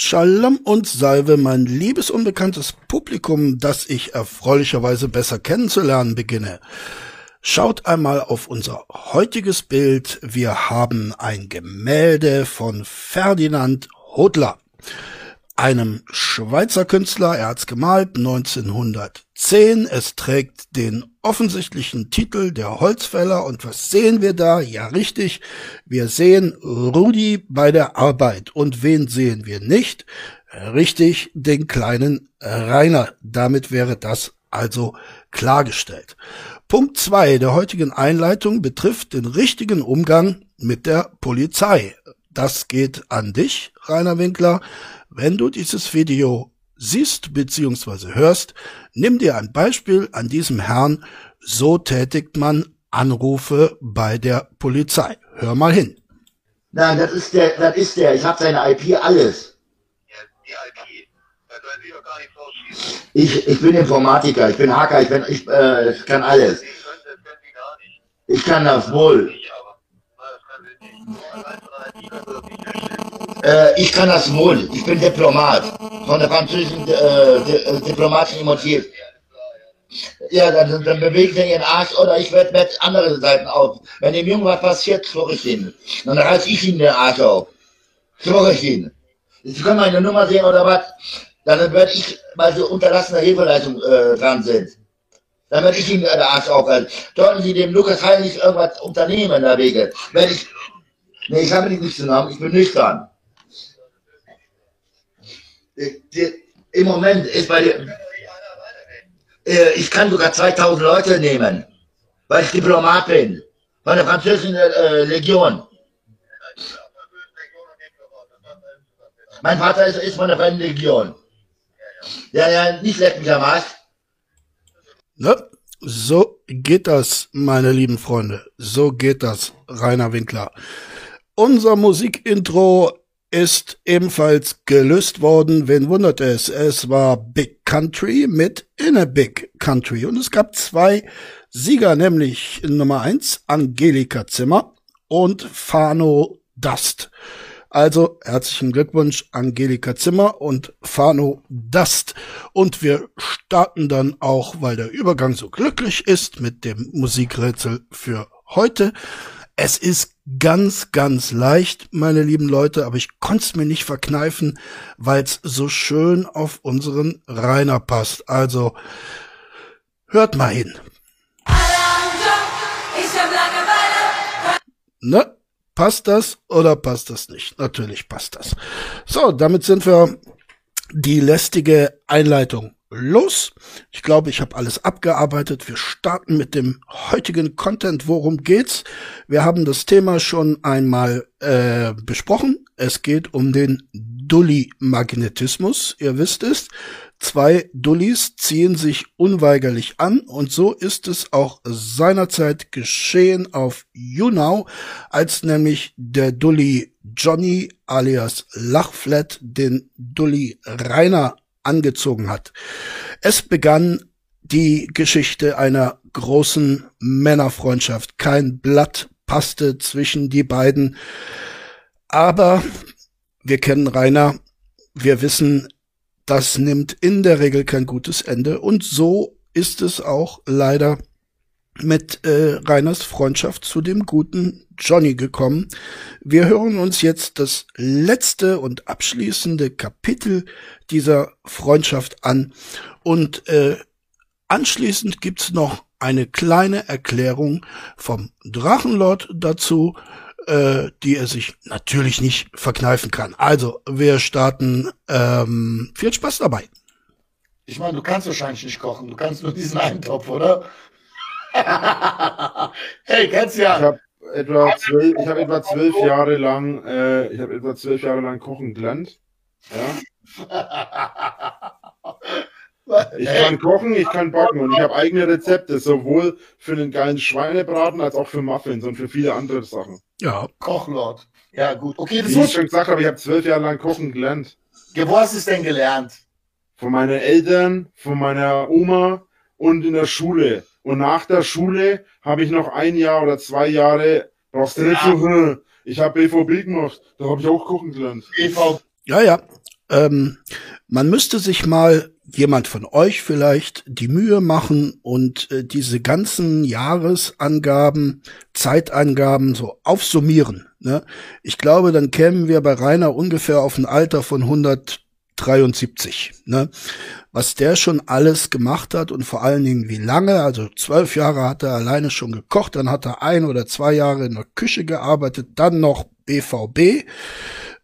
Shalom und Salve, mein liebes unbekanntes Publikum, das ich erfreulicherweise besser kennenzulernen beginne. Schaut einmal auf unser heutiges Bild. Wir haben ein Gemälde von Ferdinand Hodler einem Schweizer Künstler. Er hat's gemalt 1910. Es trägt den offensichtlichen Titel Der Holzfäller. Und was sehen wir da? Ja, richtig. Wir sehen Rudi bei der Arbeit. Und wen sehen wir nicht? Richtig, den kleinen Rainer. Damit wäre das also klargestellt. Punkt zwei der heutigen Einleitung betrifft den richtigen Umgang mit der Polizei. Das geht an dich, Rainer Winkler. Wenn du dieses Video siehst bzw. hörst, nimm dir ein Beispiel an diesem Herrn. So tätigt man Anrufe bei der Polizei. Hör mal hin. Nein, das ist der, das ist der. Ich habe seine IP alles. Ja, die IP. Das können Sie doch gar nicht vorschießen. Ich, ich bin Informatiker, ich bin Hacker, ich, bin, ich äh, kann alles. Sie können, das können Sie gar nicht. Ich kann das wohl. Äh, ich kann das wohl. Ich bin Diplomat von der französischen äh, äh, diplomatischen Motiv. Ja, dann, dann bewegen sie ihren Arsch oder ich werde mit anderen Seiten auf. Wenn dem Jungen was passiert, schwöre ich ihn. Dann reiß ich ihn den Arsch auf. Schwöre ich ihn. Sie können meine Nummer sehen oder was? Dann werde ich, weil sie unterlassene Hilfeleistung äh, dran sind. Dann werde ich ihn den Arsch aufhalten. Sollten Sie dem Lukas Heil nicht irgendwas unternehmen der Wege, werde ich Nee, ich habe nichts zu ich bin nüchtern. Im Moment ist bei dir. Äh, ich kann sogar 2000 Leute nehmen, weil ich Diplomat bin. Von der französischen äh, Legion. Mein Vater ist, ist von der Fremden Legion. Ja, ja, nicht leck mich am Arsch. Ne? So geht das, meine lieben Freunde. So geht das, Rainer Winkler. Unser Musikintro ist ebenfalls gelöst worden. Wen wundert es? Es war Big Country mit In a Big Country. Und es gab zwei Sieger, nämlich Nummer eins Angelika Zimmer und Fano Dust. Also herzlichen Glückwunsch Angelika Zimmer und Fano Dust. Und wir starten dann auch, weil der Übergang so glücklich ist, mit dem Musikrätsel für heute. Es ist ganz, ganz leicht, meine lieben Leute, aber ich konnte es mir nicht verkneifen, weil es so schön auf unseren Rainer passt. Also hört mal hin. Ne? Passt das oder passt das nicht? Natürlich passt das. So, damit sind wir die lästige Einleitung los. Ich glaube, ich habe alles abgearbeitet. Wir starten mit dem heutigen Content. Worum geht's? Wir haben das Thema schon einmal äh, besprochen. Es geht um den Dully-Magnetismus. Ihr wisst es. Zwei Dullis ziehen sich unweigerlich an und so ist es auch seinerzeit geschehen auf YouNow, als nämlich der Dully Johnny alias Lachflat den Dully Rainer angezogen hat. Es begann die Geschichte einer großen Männerfreundschaft. Kein Blatt passte zwischen die beiden. Aber wir kennen Rainer. Wir wissen, das nimmt in der Regel kein gutes Ende. Und so ist es auch leider mit äh, Rainers Freundschaft zu dem guten Johnny gekommen. Wir hören uns jetzt das letzte und abschließende Kapitel dieser Freundschaft an und äh, anschließend gibt's noch eine kleine Erklärung vom Drachenlord dazu, äh, die er sich natürlich nicht verkneifen kann. Also, wir starten. Ähm, viel Spaß dabei. Ich meine, du kannst wahrscheinlich nicht kochen, du kannst nur diesen Eintopf, oder? Hey, kennst ja. Ich habe etwa zwölf, ich habe etwa zwölf Jahre lang, äh, ich habe etwa zwölf Jahre lang kochen gelernt. Ja. Ich kann kochen, ich kann backen und ich habe eigene Rezepte, sowohl für den geilen Schweinebraten als auch für Muffins und für viele andere Sachen. Ja, Kochlord. Ja, gut. Okay, das Wie ich schon gesagt habe, ich habe zwölf Jahre lang kochen gelernt. Ja, wo hast du es denn gelernt? Von meinen Eltern, von meiner Oma und in der Schule. Und nach der Schule habe ich noch ein Jahr oder zwei Jahre, brauchst du nicht so, ich habe BVB gemacht, da habe ich auch kochen gelernt. BVB. Ja, ja. Ähm, man müsste sich mal jemand von euch vielleicht die Mühe machen und äh, diese ganzen Jahresangaben, Zeitangaben so aufsummieren. Ne? Ich glaube, dann kämen wir bei Rainer ungefähr auf ein Alter von 173. Ne? Was der schon alles gemacht hat und vor allen Dingen wie lange, also zwölf Jahre hat er alleine schon gekocht, dann hat er ein oder zwei Jahre in der Küche gearbeitet, dann noch BVB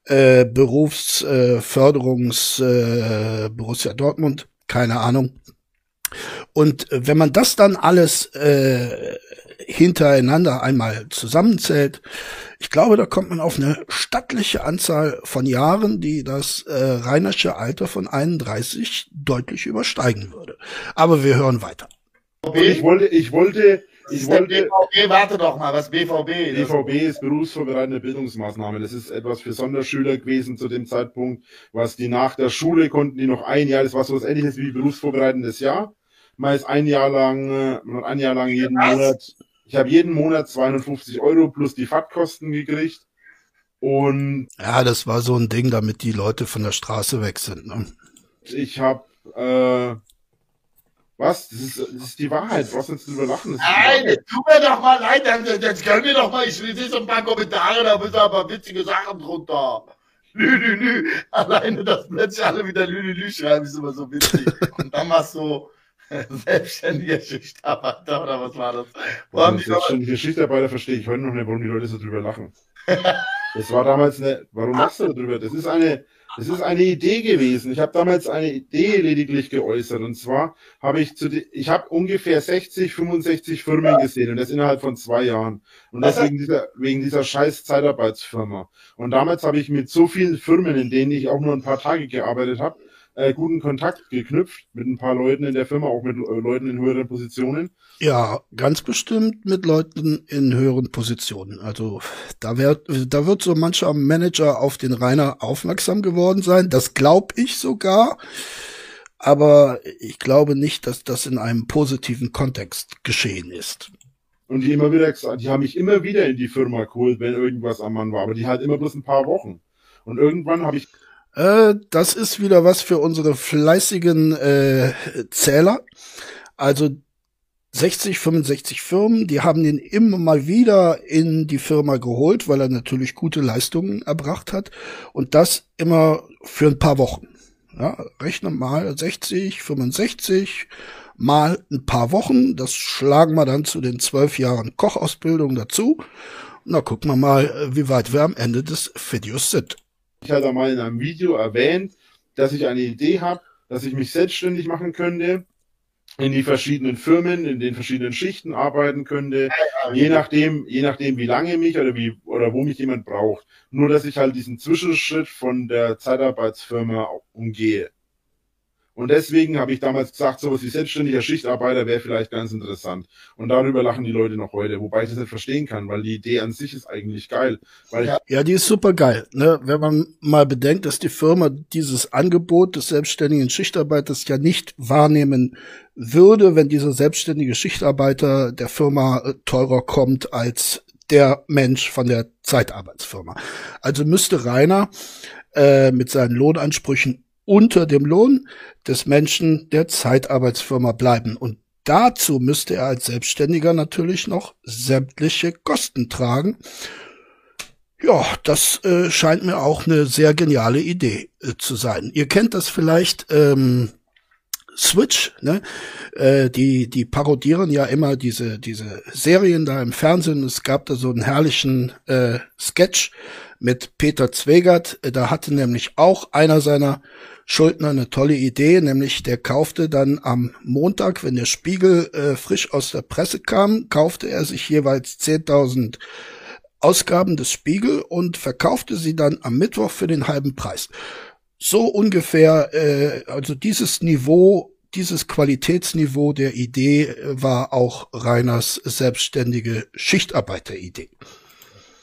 äh, Berufsförderungs äh, äh, Borussia Dortmund, keine Ahnung. Und wenn man das dann alles äh, hintereinander einmal zusammenzählt, ich glaube, da kommt man auf eine stattliche Anzahl von Jahren, die das äh, Reinersche Alter von 31 deutlich übersteigen würde. Aber wir hören weiter. Ich wollte, ich wollte ich wollte, BVB, warte doch mal, was BVB? BVB ist berufsvorbereitende Bildungsmaßnahme. Das ist etwas für Sonderschüler gewesen zu dem Zeitpunkt, was die nach der Schule konnten, die noch ein Jahr, das war so was ähnliches wie berufsvorbereitendes Jahr. Man ist ein Jahr lang, man hat ein Jahr lang jeden was? Monat, ich habe jeden Monat 250 Euro plus die Fahrtkosten gekriegt. Und ja, das war so ein Ding, damit die Leute von der Straße weg sind. Ne? Ich habe äh, was? Das ist, das ist die Wahrheit. Was uns drüber lachen? Nein, tu mir doch mal leid. Jetzt gönn mir doch mal. Ich lese so ein paar Kommentare, da müssen aber witzige Sachen drunter. Lü, lü, lü. Alleine, dass plötzlich alle wieder lü, lü, lü schreiben, ist immer so witzig. Und dann machst du selbstständiger Schichtarbeiter oder was war das? Boah, das selbstständige Schichtarbeiter verstehe ich heute noch nicht, warum die Leute so drüber lachen. das war damals eine, warum lachst du darüber? Das ist eine, es ist eine Idee gewesen. Ich habe damals eine Idee lediglich geäußert. Und zwar habe ich zu, ich habe ungefähr 60, 65 Firmen gesehen und das innerhalb von zwei Jahren. Und das wegen dieser, wegen dieser scheiß Zeitarbeitsfirma. Und damals habe ich mit so vielen Firmen, in denen ich auch nur ein paar Tage gearbeitet habe, äh, guten Kontakt geknüpft mit ein paar Leuten in der Firma, auch mit äh, Leuten in höheren Positionen. Ja, ganz bestimmt mit Leuten in höheren Positionen. Also da wird, da wird so mancher Manager auf den Rainer aufmerksam geworden sein. Das glaube ich sogar. Aber ich glaube nicht, dass das in einem positiven Kontext geschehen ist. Und die immer wieder gesagt, die haben mich immer wieder in die Firma geholt, wenn irgendwas am Mann war. Aber die halt immer bloß ein paar Wochen. Und irgendwann habe ich äh, das ist wieder was für unsere fleißigen äh, Zähler. Also 60, 65 Firmen, die haben ihn immer mal wieder in die Firma geholt, weil er natürlich gute Leistungen erbracht hat. Und das immer für ein paar Wochen. Ja, rechne mal 60, 65 mal ein paar Wochen. Das schlagen wir dann zu den zwölf Jahren Kochausbildung dazu. Da gucken wir mal, wie weit wir am Ende des Videos sind. Ich hatte mal in einem Video erwähnt, dass ich eine Idee habe, dass ich mich selbstständig machen könnte, in die verschiedenen Firmen, in den verschiedenen Schichten arbeiten könnte, je nachdem, je nachdem, wie lange mich oder wie oder wo mich jemand braucht. Nur dass ich halt diesen Zwischenschritt von der Zeitarbeitsfirma umgehe. Und deswegen habe ich damals gesagt, sowas wie selbstständiger Schichtarbeiter wäre vielleicht ganz interessant. Und darüber lachen die Leute noch heute, wobei ich das nicht verstehen kann, weil die Idee an sich ist eigentlich geil. Weil ja, ja, die ist super geil. Ne? Wenn man mal bedenkt, dass die Firma dieses Angebot des selbstständigen Schichtarbeiters ja nicht wahrnehmen würde, wenn dieser selbstständige Schichtarbeiter der Firma äh, teurer kommt als der Mensch von der Zeitarbeitsfirma. Also müsste Rainer äh, mit seinen Lohnansprüchen unter dem Lohn des Menschen der Zeitarbeitsfirma bleiben. Und dazu müsste er als Selbstständiger natürlich noch sämtliche Kosten tragen. Ja, das äh, scheint mir auch eine sehr geniale Idee äh, zu sein. Ihr kennt das vielleicht, ähm, Switch, ne? Äh, die, die parodieren ja immer diese, diese Serien da im Fernsehen. Es gab da so einen herrlichen äh, Sketch mit Peter Zwegert. Da hatte nämlich auch einer seiner Schuldner eine tolle Idee, nämlich der kaufte dann am Montag, wenn der Spiegel äh, frisch aus der Presse kam, kaufte er sich jeweils 10.000 Ausgaben des Spiegel und verkaufte sie dann am Mittwoch für den halben Preis. So ungefähr, äh, also dieses Niveau, dieses Qualitätsniveau der Idee äh, war auch Reiners selbstständige Schichtarbeiteridee.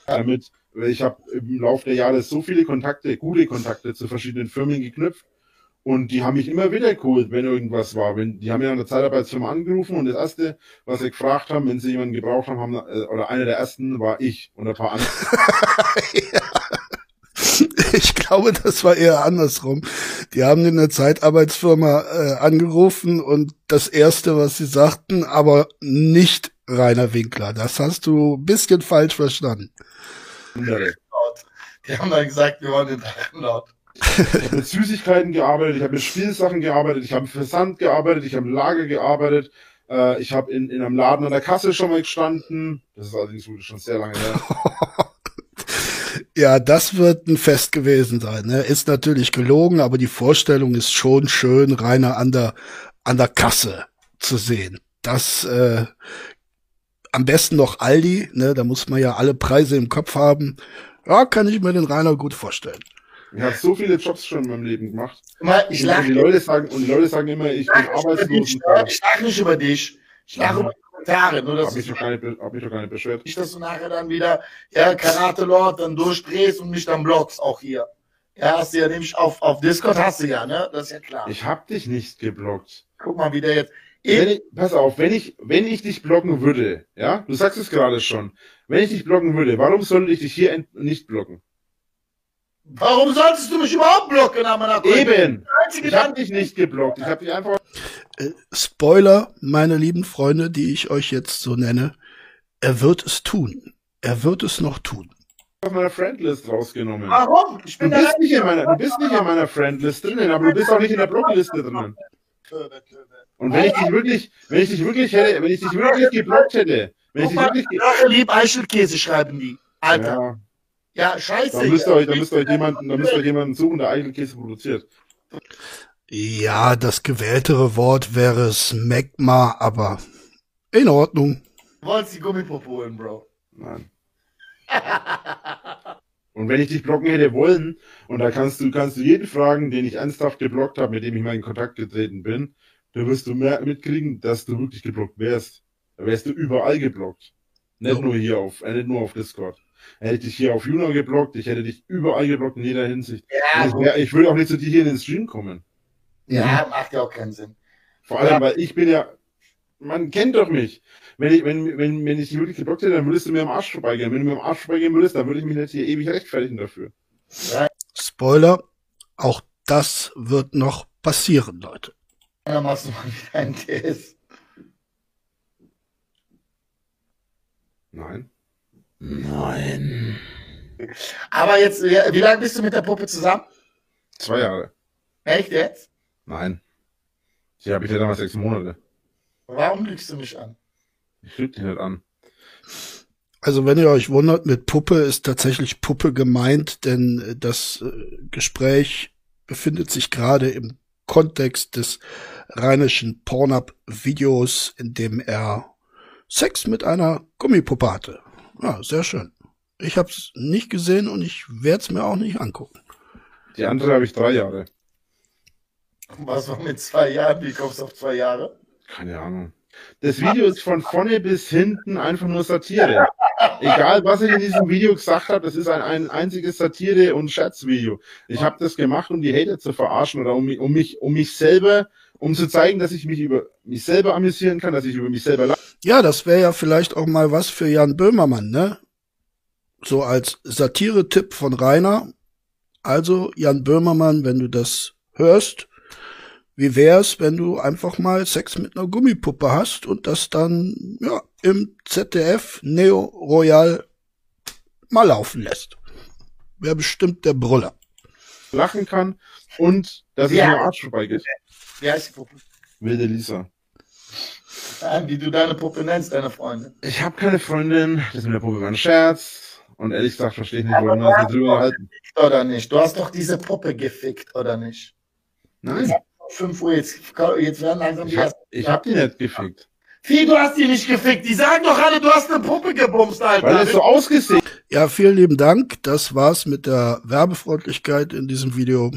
Damit ich habe im Laufe der Jahre so viele Kontakte, gute Kontakte zu verschiedenen Firmen geknüpft und die haben mich immer wieder geholt, wenn irgendwas war. Wenn, die haben ja an der Zeitarbeitsfirma angerufen und das erste, was sie gefragt haben, wenn sie jemanden gebraucht haben, haben äh, oder einer der ersten war ich und ein paar andere. Ich glaube, glaube, das war eher andersrum. Die haben in der Zeitarbeitsfirma äh, angerufen und das erste, was sie sagten, aber nicht Rainer Winkler. Das hast du ein bisschen falsch verstanden. Die haben dann gesagt, wir wollen den Drachenlord. Ich habe mit Süßigkeiten gearbeitet, ich habe mit Spielsachen gearbeitet, ich habe im Versand gearbeitet, ich habe im Lager gearbeitet, äh, ich habe in, in einem Laden an der Kasse schon mal gestanden. Das ist allerdings schon sehr lange her. Ja, das wird ein Fest gewesen sein. Ne? Ist natürlich gelogen, aber die Vorstellung ist schon schön, Rainer an der, an der Kasse zu sehen. Das äh, am besten noch Aldi, ne? da muss man ja alle Preise im Kopf haben. Ja, kann ich mir den Rainer gut vorstellen. Ich habe so viele Jobs schon in meinem Leben gemacht. Mal, ich Und lache die Leute sagen, und die Leute sagen immer, ich bin arbeitslos. ich lache nicht über dich. Ich lache über die Kommentare. Nur, dass Hab mich du doch gar nicht, hab mich doch gar nicht beschwert. nicht, dass du nachher dann wieder, ja, Karate Lord dann durchdrehst und mich dann blockst, auch hier. Ja, hast du ja nämlich auf, auf Discord hast du ja, ne? Das ist ja klar. Ich hab dich nicht geblockt. Guck mal, wie der jetzt. Wenn ich, pass auf, wenn ich, wenn ich dich blocken würde, ja, du sagst es gerade schon, wenn ich dich blocken würde, warum sollte ich dich hier nicht blocken? Warum solltest du mich überhaupt blocken, Amana? Eben! Ich hab Dank- dich nicht geblockt, ich hab dich einfach Äh, Spoiler, meine lieben Freunde, die ich euch jetzt so nenne, er wird es tun. Er wird es noch tun. auf meiner Friendlist rausgenommen. Warum? Ich Du bin bist nicht in meiner, du bist nicht in meiner Friendlist drinnen, aber du bist auch nicht in der Blockliste drinnen. Und wenn ich dich wirklich, wenn ich dich wirklich hätte, wenn ich dich wirklich geblockt hätte, wenn ich dich wirklich, Rache lieb Eichelkäse schreiben die. Alter. ja, Ja, scheiße. dann müsst ihr euch, dann müsst ihr euch jemanden, dann müsst ihr euch jemanden suchen, der Eichelkäse produziert. Ja, das gewähltere Wort wäre Smegma, aber in Ordnung. Du wolltest die Gummipuppe holen, Bro. Nein. Und wenn ich dich blocken hätte wollen, und da kannst du, kannst du jeden fragen, den ich ernsthaft geblockt habe, mit dem ich mal in Kontakt getreten bin, da wirst du mehr mitkriegen, dass du wirklich geblockt wärst. Da wärst du überall geblockt. Nicht Ja. nur hier auf, äh, nicht nur auf Discord. Hätte ich dich hier auf Juno geblockt, ich hätte dich überall geblockt in jeder Hinsicht. Ja, ich, wär, ich würde auch nicht zu dir hier in den Stream kommen. ja, macht ja auch keinen Sinn. Vor allem, weil ich bin ja, man kennt doch mich. Wenn ich, wenn, wenn, wenn ich dich wirklich geblockt hätte, dann würdest du mir am Arsch vorbeigehen. Wenn du mir am Arsch vorbeigehen würdest, dann würde ich mich nicht hier ewig rechtfertigen dafür. Spoiler, auch das wird noch passieren, Leute. Dann machst du mal wieder einen TS. Nein. Nein. Aber jetzt, ja, wie lange bist du mit der Puppe zusammen? Zwei Jahre. Echt jetzt? Nein. Die habe ich ja damals sechs Monate. Warum lügst du mich an? Dich nicht an. Also wenn ihr euch wundert, mit Puppe ist tatsächlich Puppe gemeint, denn äh, das äh, Gespräch befindet sich gerade im Kontext des rheinischen Pornhub-Videos, in dem er Sex mit einer Gummipuppe hatte. Ja, sehr schön. Ich habe es nicht gesehen und ich werde es mir auch nicht angucken. Die andere habe ich drei Jahre. Was war mit zwei Jahren? Wie kommst du auf zwei Jahre? Keine Ahnung. Das Video ist von vorne bis hinten einfach nur Satire. Egal, was ich in diesem Video gesagt habe, das ist ein, ein einziges Satire- und Scherzvideo. Ich habe das gemacht, um die Hater zu verarschen oder um, um mich, um mich selber, um zu zeigen, dass ich mich über mich selber amüsieren kann, dass ich über mich selber lache. Ja, das wäre ja vielleicht auch mal was für Jan Böhmermann, ne? So als Satire-Tipp von Rainer. Also, Jan Böhmermann, wenn du das hörst, wie wär's, wenn du einfach mal Sex mit einer Gummipuppe hast und das dann, ja, im ZDF Neo Royal mal laufen lässt? Wäre bestimmt der Brüller. lachen kann und dass es Ja. mir am Arsch vorbeigeht. Wie heißt die Puppe? Wilde Lisa. Ja, wie du deine Puppe nennst, deine Freundin. Ich habe keine Freundin, das mit der Puppe war ein Scherz. Und ehrlich gesagt verstehe ich nicht, warum wir uns drüber halten. Oder nicht? Du hast doch diese Puppe gefickt, oder nicht? Nein, 5 Uhr, jetzt, jetzt werden langsam die ich hab, ersten. ich hab die nicht gefickt. Wie, du hast die nicht gefickt? Die sagen doch alle, du hast eine Puppe gebumst, Alter. Weil es so ausgesehen Ja, vielen lieben Dank. Das war's mit der Werbefreundlichkeit in diesem Video.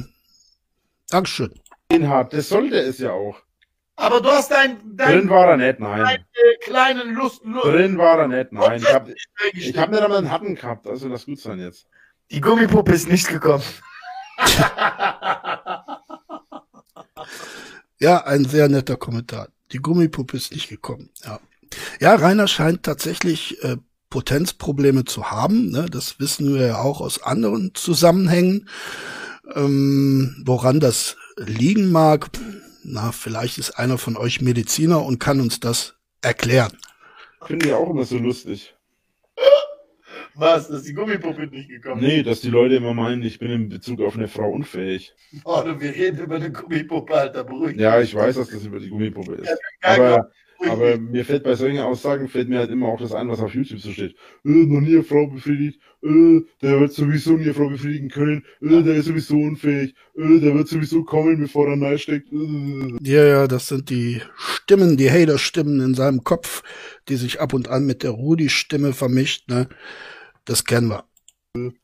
Dankeschön. hat. Das sollte es ja auch. Aber du hast dein, Drin dein war er nicht, nein. äh, kleinen Lust, Lust Drin war er nicht, nein. Ich hab, ich hab nicht einmal einen Hatten gehabt, also das gut sein jetzt. Die Gummipuppe ist nicht gekommen. Ja, ein sehr netter Kommentar. Die Gummipuppe ist nicht gekommen. Ja, ja Rainer scheint tatsächlich äh, Potenzprobleme zu haben. Ne? Das wissen wir ja auch aus anderen Zusammenhängen. Ähm, woran das liegen mag, na, vielleicht ist einer von euch Mediziner und kann uns das erklären. Finde ich auch immer so lustig. Was, dass die Gummipuppe nicht gekommen Nee, dass die Leute immer meinen, ich bin in Bezug auf eine Frau unfähig. Oh, du, wir reden über eine Gummipuppe, Alter, beruhigt. Ja, ich weiß, dass das über die Gummipuppe ist. Ja, Aber, aber mir fällt bei solchen Aussagen, fällt mir halt immer auch das ein, was auf YouTube so steht. Äh, noch nie eine Frau befriedigt, äh, der wird sowieso nie eine Frau befriedigen können, äh, der ist sowieso unfähig, äh, der wird sowieso kommen, bevor er neu steckt. Äh. Ja, ja, das sind die Stimmen, die Hater-Stimmen in seinem Kopf, die sich ab und an mit der Rudi-Stimme vermischt, ne? Das kennen wir.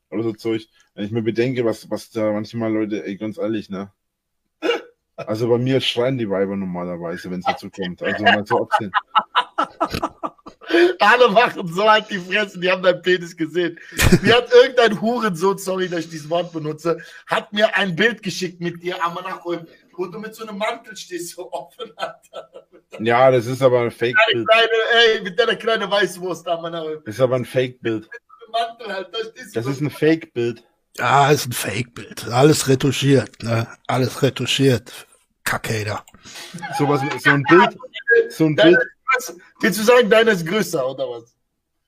Oder so Zeug. Wenn ich mir bedenke, was, was da manchmal Leute, ey, ganz ehrlich, ne? Also bei mir schreien die Weiber normalerweise, wenn es dazu kommt. Also mal so absehen. Alle machen so halt die Fresse, die haben deinen Penis gesehen. Mir hat irgendein Hurensohn, sorry, dass ich dieses Wort benutze, hat mir ein Bild geschickt mit dir, nachholen, wo du mit so einem Mantel stehst, so offen, Alter. Ja, das ist aber ein Deine Fake-Bild. kleine, ey, mit deiner kleinen Weißwurst Mann. Das ist aber ein Fake-Bild. Mantel halt, da stehst Das ist ein Fake-Bild. Ah, ist ein Fake-Bild. Alles retuschiert, ne? Alles retuschiert. Kackhater. So, was, so ein Bild. So ein Deine, Bild. was? Willst du sagen, deine ist größer, oder was?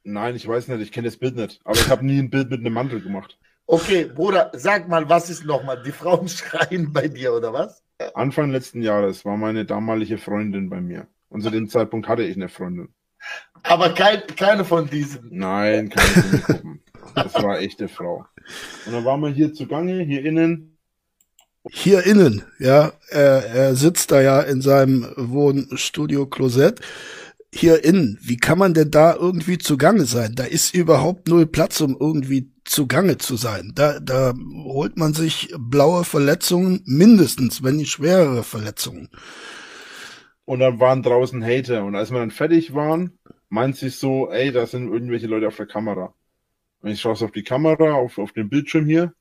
Nein, ich weiß nicht, ich kenne das Bild nicht. Aber ich habe nie ein Bild mit einem Mantel gemacht. Okay, Bruder, sag mal, was ist nochmal? Die Frauen schreien bei dir, oder was? Anfang letzten Jahres war meine damalige Freundin bei mir. Und zu dem Zeitpunkt hatte ich eine Freundin. Aber kein, keine von diesen. Nein, keine Gummikuppen. Das war echte Frau. Und dann waren wir hier zugange, hier innen. Hier innen, ja, er, er sitzt da ja in seinem Wohnstudio Klosett. Hier innen, wie kann man denn da irgendwie zugange sein? Da ist überhaupt null Platz, um irgendwie zugange zu sein. Da, da holt man sich blaue Verletzungen, mindestens, wenn nicht schwerere Verletzungen. Und dann waren draußen Hater. Und als wir dann fertig waren, meint sich so, ey, da sind irgendwelche Leute auf der Kamera. Und ich schaue so auf die Kamera, auf, auf den Bildschirm hier,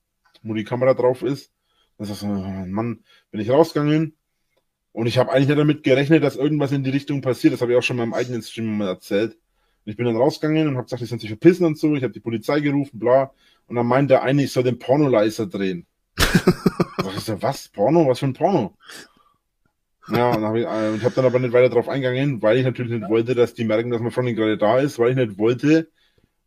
wo die Kamera drauf ist. Dann sagst du, oh Mann, bin ich rausgegangen. Und ich habe eigentlich nicht damit gerechnet, dass irgendwas in die Richtung passiert. Das habe ich auch schon in meinem eigenen Stream mal erzählt. Und ich bin dann rausgegangen und habe gesagt, ich soll sich verpissen und so. Ich habe die Polizei gerufen, bla. Und dann meint der eine, ich soll den Pornoleiser drehen. Sag ich so, was? Porno? Was für ein Porno? Ja, und hab ich, äh, habe dann aber nicht weiter drauf eingegangen, weil ich natürlich nicht wollte, dass die merken, dass meine Freundin gerade da ist, weil ich nicht wollte,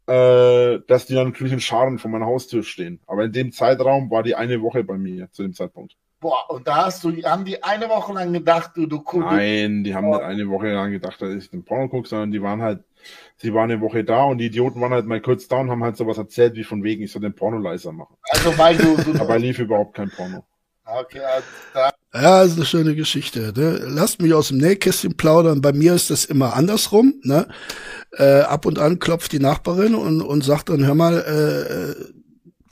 äh, dass die dann natürlich in Scharen vor meiner Haustür stehen. Aber in dem Zeitraum war die eine Woche bei mir zu dem Zeitpunkt. Boah, und da hast du, haben die eine Woche lang gedacht, du, du, du Nein, die haben nicht eine Woche lang gedacht, dass ich den Porno gucke, sondern die waren halt, sie waren eine Woche da und die Idioten waren halt mal kurz da und haben halt sowas erzählt, wie von wegen, ich soll den Pornoleiser machen. also weil du, du Dabei lief überhaupt kein Porno. okay, also da, Ja, ist eine schöne Geschichte. Ne? Lasst mich aus dem Nähkästchen plaudern. Bei mir ist das immer andersrum. Ne? Äh, ab und an klopft die Nachbarin und, und sagt dann, hör mal, äh,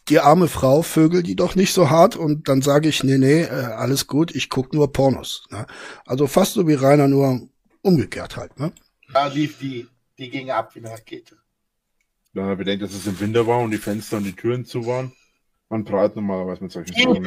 die arme Frau vögel die doch nicht so hart. Und dann sage ich, nee, nee, äh, alles gut, ich guck nur Pornos. Ne? Also fast so wie Rainer, nur umgekehrt halt. Ne? da lief die, die ging ab wie eine Rakete. Wenn man bedenkt, dass es im Winter war und die Fenster und die Türen zu waren. Man prahlt normalerweise mit solchen Sachen.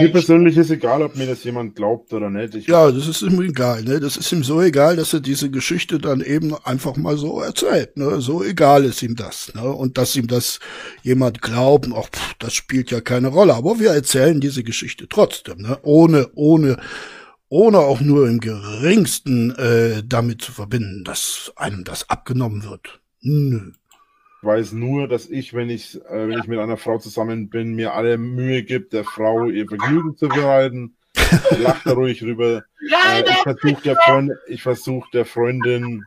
Mir persönlich ist egal, ob mir das jemand glaubt oder nicht. Ich Ja, das ist ihm egal. Ne? Das ist ihm so egal, dass er diese Geschichte dann eben einfach mal so erzählt. Ne? So egal ist ihm das. Ne? Und dass ihm das jemand glaubt, ach, pff, das spielt ja keine Rolle. Aber wir erzählen diese Geschichte trotzdem, ne? ohne, ohne, ohne auch nur im geringsten äh, damit zu verbinden, dass einem das abgenommen wird. Nö. Weiß nur, dass ich, wenn ich, äh, wenn ich mit einer Frau zusammen bin, mir alle Mühe gibt, der Frau ihr Vergnügen zu bereiten. Lacht da ruhig rüber. Äh, ich versuche der Freund, ich versuche der Freundin,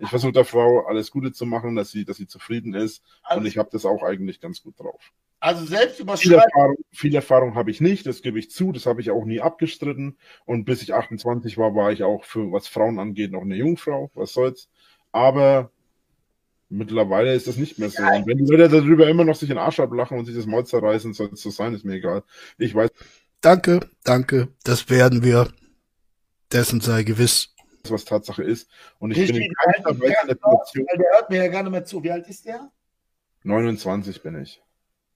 ich versuche der Frau alles Gute zu machen, dass sie, dass sie zufrieden ist. Und ich habe das auch eigentlich ganz gut drauf. Also selbst Viel. Erfahrung, viel Erfahrung habe ich nicht, das gebe ich zu, das habe ich auch nie abgestritten. Und bis ich 28 war, war ich auch für was Frauen angeht noch eine Jungfrau, was soll's. Aber mittlerweile ist das nicht mehr so. Und wenn die Leute darüber immer noch sich in den Arsch ablachen und sich das Maul zerreißen, soll es so sein, ist mir egal. Ich weiß, Danke, danke. Das werden wir. Dessen sei gewiss. was Tatsache ist. Und ich Richtig, bin in keinster Weise in der Position. Der hört mir ja gar nicht mehr zu. Wie alt ist der? 29 bin ich.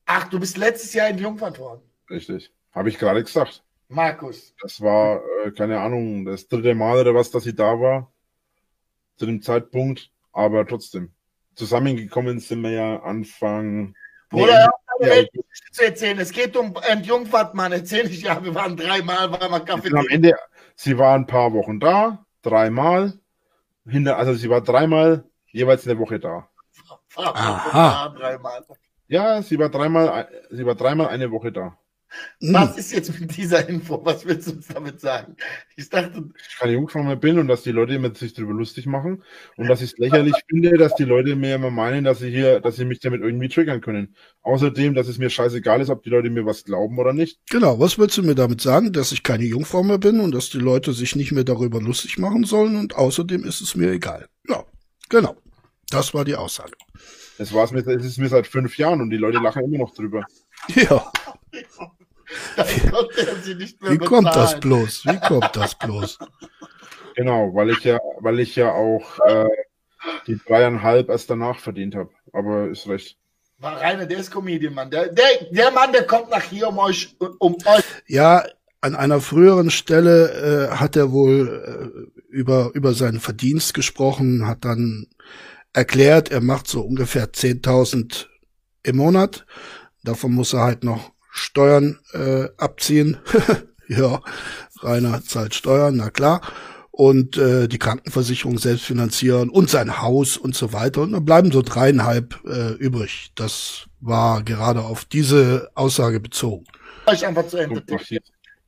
Ach, du bist letztes Jahr entjungfert worden. Richtig. Habe ich gerade gesagt. Markus. Das war, äh, keine Ahnung, das dritte Mal oder was, dass ich da war. Zu dem Zeitpunkt. Aber trotzdem. Zusammengekommen sind wir ja Anfang. Bruder, eine ja. zu erzählen. Es geht um Entjungfert, Mann. Erzähl ich ja, wir waren dreimal, weil wir Kaffee Am Ende, sie war ein paar Wochen da, dreimal. Hinter, also sie war dreimal jeweils eine Woche da. Aha. Ja, sie war dreimal, sie war dreimal eine Woche da. Hm. Was ist jetzt mit dieser Info? Was willst du uns damit sagen? Ich dachte. Ich keine Jungfrau mehr bin und dass die Leute immer sich darüber lustig machen und dass ich es lächerlich finde, dass die Leute mir immer meinen, dass sie hier, dass sie mich damit irgendwie triggern können. Außerdem, dass es mir scheißegal ist, ob die Leute mir was glauben oder nicht. Genau, was willst du mir damit sagen, dass ich keine Jungfrau mehr bin und dass die Leute sich nicht mehr darüber lustig machen sollen und außerdem ist es mir egal. Ja, genau. Das war die Aussage. Es war es mir, es ist mir seit fünf Jahren und die Leute lachen immer noch drüber. Ja. Wie kommt das bloß? Wie kommt das bloß? Genau, weil ich ja, weil ich ja auch äh, die dreieinhalb erst danach verdient habe. Aber ist recht. War Rainer, der ist Comedian, Mann. Der, der, der Mann, der kommt nach hier, um euch, um euch. Ja, an einer früheren Stelle äh, hat er wohl äh, über, über seinen Verdienst gesprochen, hat dann erklärt, er macht so ungefähr 10.000 im Monat. Davon muss er halt noch Steuern äh, abziehen. ja, Rainer zahlt Steuern, na klar. Und äh, die Krankenversicherung selbst finanzieren und sein Haus und so weiter. Und dann bleiben so dreieinhalb äh, übrig. Das war gerade auf diese Aussage bezogen. Ich einfach zu Ende.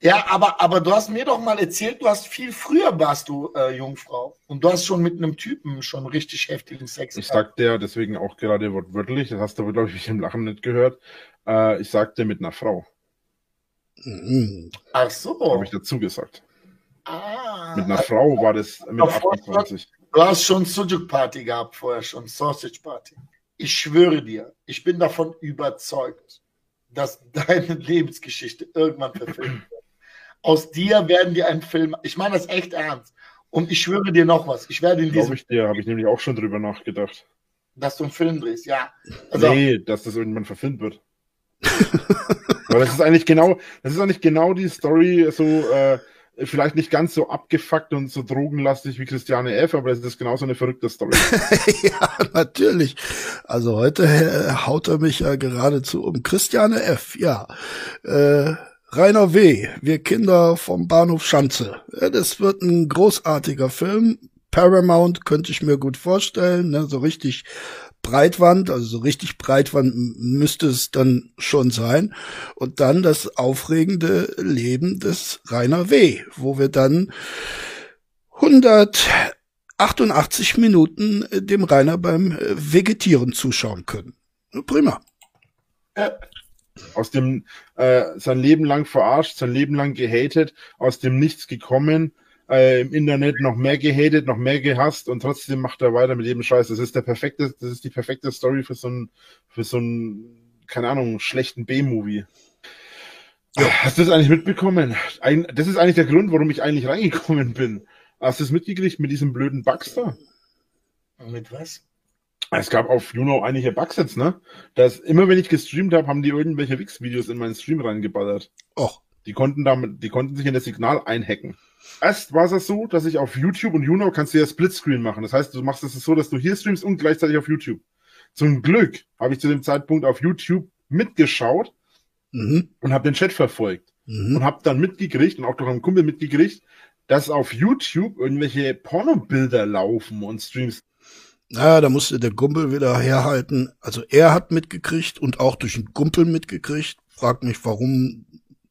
Ja, aber, aber du hast mir doch mal erzählt, du hast viel früher warst du äh, Jungfrau. Und du hast schon mit einem Typen schon richtig heftigen Sex Ich sagte ja deswegen auch gerade wortwörtlich, das hast du, glaube ich, im Lachen nicht gehört. Äh, ich sagte mit einer Frau. Mhm. Ach so. Habe ich dazu gesagt. Ah. Mit einer Frau war das mit 28. Du hast schon Sujuk Party gehabt vorher schon, Sausage Party. Ich schwöre dir, ich bin davon überzeugt, dass deine Lebensgeschichte irgendwann verfilmt wird aus dir werden die einen Film. Ich meine das echt ernst. Und ich schwöre dir noch was. Ich werde in diesem. Glaube ich dir, habe ich nämlich auch schon drüber nachgedacht. Dass du einen Film drehst, ja. Also, nee, dass das irgendwann verfilmt wird. Weil das ist eigentlich genau, das ist eigentlich genau die Story, so, äh, vielleicht nicht ganz so abgefuckt und so drogenlastig wie Christiane F., aber es ist genauso eine verrückte Story. ja, natürlich. Also heute äh, haut er mich ja geradezu um Christiane F., ja. Äh, Rainer W., wir Kinder vom Bahnhof Schanze. Das wird ein großartiger Film. Paramount könnte ich mir gut vorstellen, ne? so richtig Breitwand, also so richtig Breitwand müsste es dann schon sein. Und dann das aufregende Leben des Rainer W., wo wir dann 188 Minuten dem Rainer beim Vegetieren zuschauen können. Prima. Äh, aus dem äh, sein Leben lang verarscht, sein Leben lang gehatet, aus dem Nichts gekommen, äh, im Internet noch mehr gehatet, noch mehr gehasst und trotzdem macht er weiter mit jedem Scheiß. Das ist der perfekte, das ist die perfekte Story für so ein, für so ein, keine Ahnung, schlechten B-Movie. Ja. Hast du das eigentlich mitbekommen? Ein, das ist eigentlich der Grund, warum ich eigentlich reingekommen bin. Hast du es mitgekriegt mit diesem blöden Baxter? Mit was? Es gab auf Juno einige Bugs jetzt, ne? Dass immer wenn ich gestreamt habe, haben die irgendwelche Wix-Videos in meinen Stream reingeballert. Och. Die konnten damit, die konnten sich in das Signal einhacken. Erst war es so, dass ich auf YouTube und Juno kannst du ja Splitscreen machen. Das heißt, du machst es so, dass du hier streamst und gleichzeitig auf YouTube. Zum Glück habe ich zu dem Zeitpunkt auf YouTube mitgeschaut mhm. und habe den Chat verfolgt mhm. und habe dann mitgekriegt und auch durch einen Kumpel mitgekriegt, dass auf YouTube irgendwelche Pornobilder laufen und Streams naja, da musste der Gumpel wieder herhalten. Also er hat mitgekriegt und auch durch den Gumpel mitgekriegt. Frag mich, warum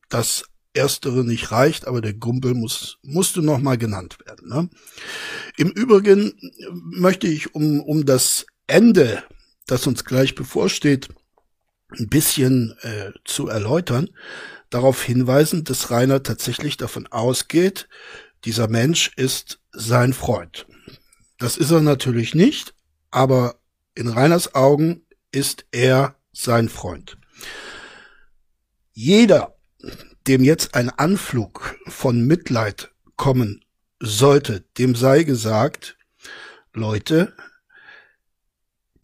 das Erstere nicht reicht, aber der Gumpel muss, musste nochmal genannt werden. Ne? Im Übrigen möchte ich um, um das Ende, das uns gleich bevorsteht, ein bisschen äh, zu erläutern, darauf hinweisen, dass Rainer tatsächlich davon ausgeht, dieser Mensch ist sein Freund. Das ist er natürlich nicht, aber in Reiners Augen ist er sein Freund. Jeder, dem jetzt ein Anflug von Mitleid kommen sollte, dem sei gesagt, Leute,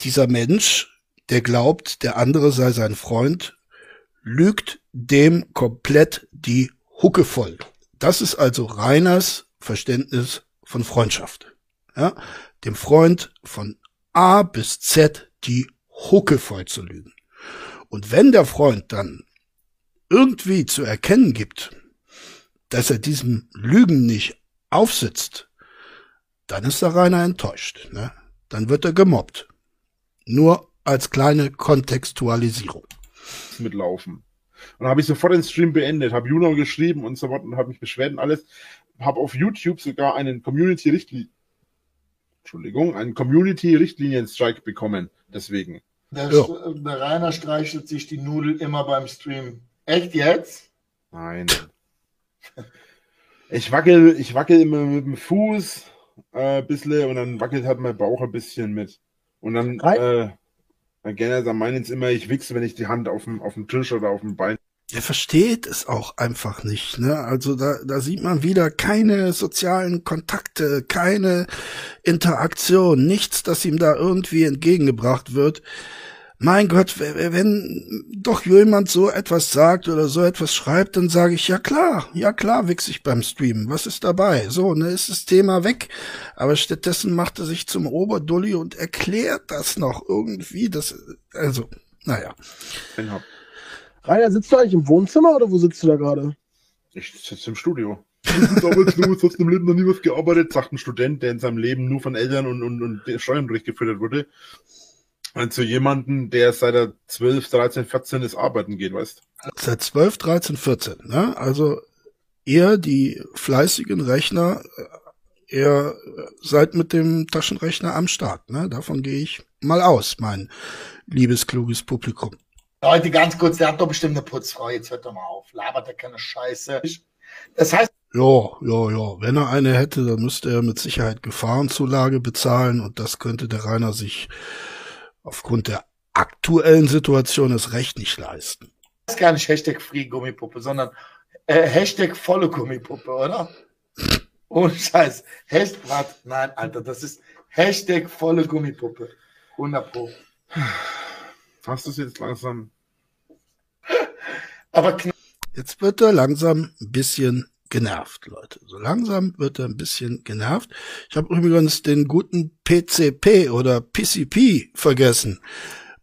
dieser Mensch, der glaubt, der andere sei sein Freund, lügt dem komplett die Hucke voll. Das ist also Reiners Verständnis von Freundschaft ja, dem Freund von A bis Z die Hucke voll zu lügen. Und wenn der Freund dann irgendwie zu erkennen gibt, dass er diesem Lügen nicht aufsitzt, dann ist der Rainer enttäuscht. Ne? Dann wird er gemobbt. Nur als kleine Kontextualisierung. Mitlaufen. Und dann habe ich sofort den Stream beendet, habe Juno geschrieben und so weiter und habe mich beschwert und alles. Habe auf YouTube sogar einen Community-Richtlinien, Entschuldigung, einen Community-Richtlinien-Strike bekommen. Deswegen. Der, ja. der Rainer streichelt sich die Nudel immer beim Stream. Echt jetzt? Nein. ich wackel, ich wackel immer mit dem Fuß äh, ein bisschen und dann wackelt halt mein Bauch ein bisschen mit. Und dann, äh, dann gerne dann meinen es immer, ich wichse, wenn ich die Hand auf dem, auf dem Tisch oder auf dem Bein. Er versteht es auch einfach nicht, ne? Also da, da sieht man wieder keine sozialen Kontakte, keine Interaktion, nichts, das ihm da irgendwie entgegengebracht wird mein Gott, wenn doch jemand so etwas sagt oder so etwas schreibt, dann sage ich, ja klar, ja klar, wichs ich beim Streamen. Was ist dabei? So, ne, ist das Thema weg. Aber stattdessen macht er sich zum Oberdulli und erklärt das noch irgendwie. Das, also, naja. Genau. Rainer, sitzt du eigentlich im Wohnzimmer oder wo sitzt du da gerade? Ich sitze im Studio. Arbeitslos, hast im Leben noch nie was gearbeitet, sagt ein Student, der in seinem Leben nur von Eltern und, und, und Steuern durchgefüttert wurde zu jemanden, der seit er 12, 13, 14 ist arbeiten geht, weißt Seit 12, 13, 14, ne? Also ihr, die fleißigen Rechner, ihr seid mit dem Taschenrechner am Start, ne? Davon gehe ich mal aus, mein liebes, kluges Publikum. Leute, ganz kurz, der hat doch bestimmt eine Putzfrau, jetzt hört doch mal auf, labert er keine Scheiße. Das heißt, ja, ja, ja. Wenn er eine hätte, dann müsste er mit Sicherheit Gefahrenzulage bezahlen und das könnte der Rainer sich aufgrund der aktuellen Situation es recht nicht leisten. Das ist gar nicht Hashtag Free Gummipuppe, sondern äh, Hashtag volle Gummipuppe, oder? Ohne Scheiß. Hashtag, nein, Alter, das ist Hashtag volle Gummipuppe. 100 Pro. Hast du es jetzt langsam? Aber Jetzt wird er langsam ein bisschen genervt, Leute. So langsam wird er ein bisschen genervt. Ich habe übrigens den guten PCP oder PCP vergessen.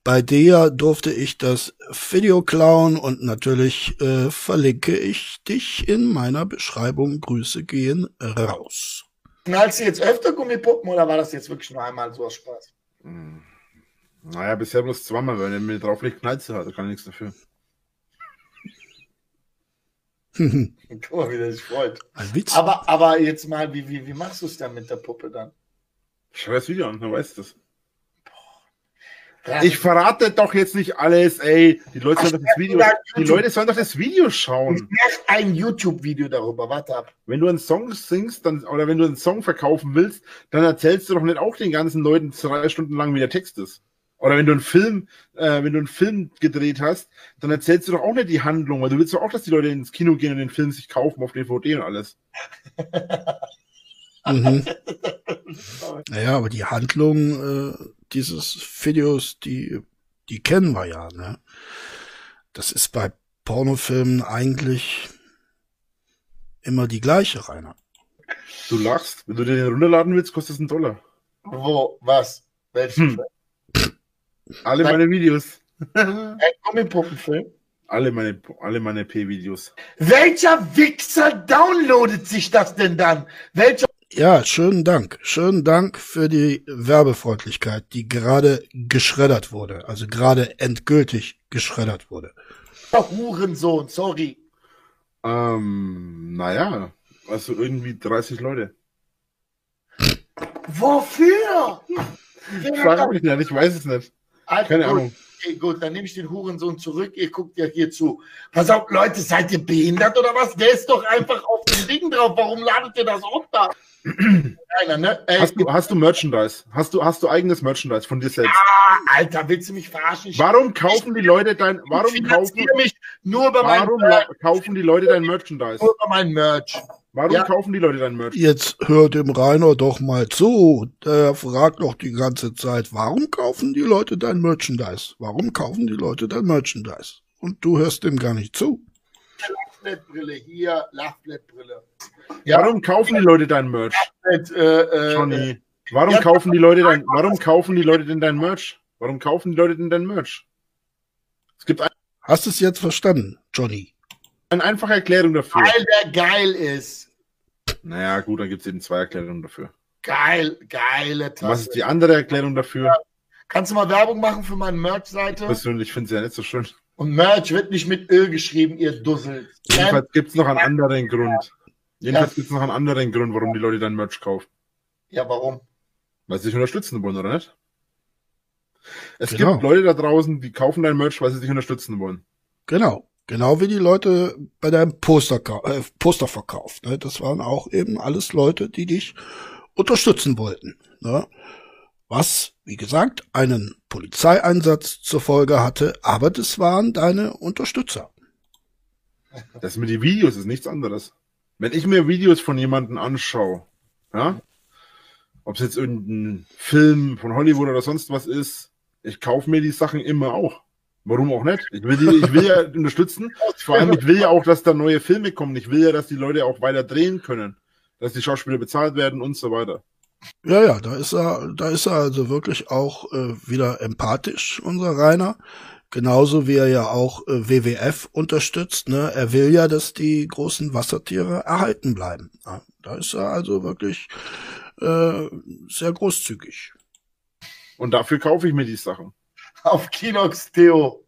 Bei der durfte ich das Video klauen und natürlich äh, verlinke ich dich in meiner Beschreibung. Grüße gehen raus. Knallst du jetzt öfter Gummipuppen oder war das jetzt wirklich nur einmal so aus Spaß? Hm. Naja, bisher bloß zweimal, wenn er mir drauf liegt, knallt du halt, kann ich nichts dafür. Guck mal, wie der sich freut. Ein Witz. Aber, aber jetzt mal, wie, wie, wie machst du es dann mit der Puppe dann? Schau das Video an, du weißt das. Ich verrate doch jetzt nicht alles, ey. Die Leute sollen doch das Video, die Leute sollen doch das Video schauen. Ich mache ein YouTube-Video darüber, warte ab. Wenn du einen Song singst, dann, oder wenn du einen Song verkaufen willst, dann erzählst du doch nicht auch den ganzen Leuten drei Stunden lang, wie der Text ist. Oder wenn du einen Film, äh, wenn du einen Film gedreht hast, dann erzählst du doch auch nicht die Handlung, weil du willst doch auch, dass die Leute ins Kino gehen und den Film sich kaufen auf DVD und alles. mhm. Naja, aber die Handlung äh, dieses Videos, die, die kennen wir ja, ne? Das ist bei Pornofilmen eigentlich immer die gleiche, Rainer. Du lachst. Wenn du den runterladen willst, kostet es einen Dollar. Wo? Was? Welchen? Hm. Alle meine Videos. Ein Gummipuppenfilm? Alle meine, alle meine P-Videos. Welcher Wichser downloadet sich das denn dann? Welcher? Ja, schönen Dank. Schönen Dank für die Werbefreundlichkeit, die gerade geschreddert wurde. Also gerade endgültig geschreddert wurde. Hurensohn, sorry. Ähm, naja, also irgendwie 30 Leute. Wofür? Frag mich nicht, ich weiß es nicht. Also Keine gut, Ahnung. Okay, gut, dann nehme ich den Hurensohn zurück. Ihr guckt ja hier zu. Pass auf, Leute, seid ihr behindert oder was? Der ist doch einfach auf dem Ding drauf. Warum ladet ihr das runter? Keiner, ne? Ey, hast, du, hast du Merchandise? Hast du, hast du eigenes Merchandise von dir selbst? Ah, Alter, willst du mich verarschen? Ich warum kaufen die Leute dein, warum kaufen, mich nur über warum mein kaufen die Leute dein Merchandise? Nur über mein Merch. Warum ja. kaufen die Leute dein Merch? Jetzt hört dem Rainer doch mal zu. Der fragt doch die ganze Zeit, warum kaufen die Leute dein Merchandise? Warum kaufen die Leute dein Merchandise? Und du hörst dem gar nicht zu. Lachflettbrille hier, Lachflettbrille. Ja. Warum kaufen die Leute dein Merch? Äh, äh, Johnny. Warum ja, kaufen die Leute dein, warum kaufen die Leute denn dein Merch? Warum kaufen die Leute denn dein Merch? Es gibt ein, Hast du es jetzt verstanden, Johnny? Eine einfache Erklärung dafür. Weil der geil ist. Naja, gut, dann gibt es eben zwei Erklärungen dafür. Geil, geile Und was ist Tasse. die andere Erklärung dafür? Kannst du mal Werbung machen für meine Merch-Seite? Persönlich finde ich ja nicht so schön. Und Merch wird nicht mit Öl geschrieben, ihr Dussel. Jedenfalls gibt es noch einen anderen Grund. Jedenfalls gibt es noch einen anderen Grund, warum die Leute dein Merch kaufen. Ja, warum? Weil sie dich unterstützen wollen, oder nicht? Es Genau. gibt Leute da draußen, die kaufen dein Merch, weil sie dich unterstützen wollen. Genau. Genau wie die Leute bei deinem Poster, äh, Posterverkauf. Ne? Das waren auch eben alles Leute, die dich unterstützen wollten. Ne? Was, wie gesagt, einen Polizeieinsatz zur Folge hatte, aber das waren deine Unterstützer. Das mit den Videos ist nichts anderes. Wenn ich mir Videos von jemandem anschaue, ja, ob es jetzt irgendein Film von Hollywood oder sonst was ist, ich kaufe mir die Sachen immer auch. Warum auch nicht? Ich will, die, ich will ja unterstützen. Vor allem, ich will ja auch, dass da neue Filme kommen. Ich will ja, dass die Leute auch weiter drehen können. Dass die Schauspieler bezahlt werden und so weiter. Ja, ja, da ist er, da ist er also wirklich auch äh, wieder empathisch, unser Rainer. Genauso wie er ja auch äh, WWF unterstützt. Ne? Er will ja, dass die großen Wassertiere erhalten bleiben. Ja, da ist er also wirklich äh, sehr großzügig. Und dafür kaufe ich mir die Sachen. Auf Kinox Theo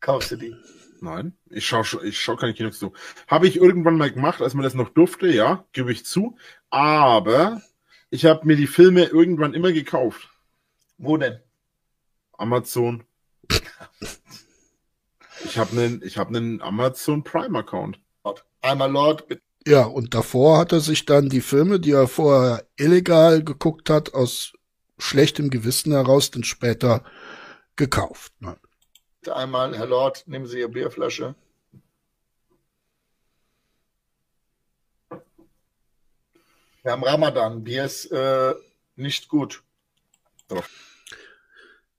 kaufst du die. Nein, ich schaue ich schau keine Kinos zu. Habe ich irgendwann mal gemacht, als man das noch durfte, ja, gebe ich zu. Aber ich habe mir die Filme irgendwann immer gekauft. Wo denn? Amazon. Ich habe einen, ich habe einen Amazon Prime Account. Einmal Lord, bitte. Ja, und davor hat er sich dann die Filme, die er vorher illegal geguckt hat, aus schlechtem Gewissen heraus dann später gekauft. Ne? einmal, Herr Lord, nehmen Sie Ihre Bierflasche. Wir haben Ramadan. Bier ist äh, nicht gut.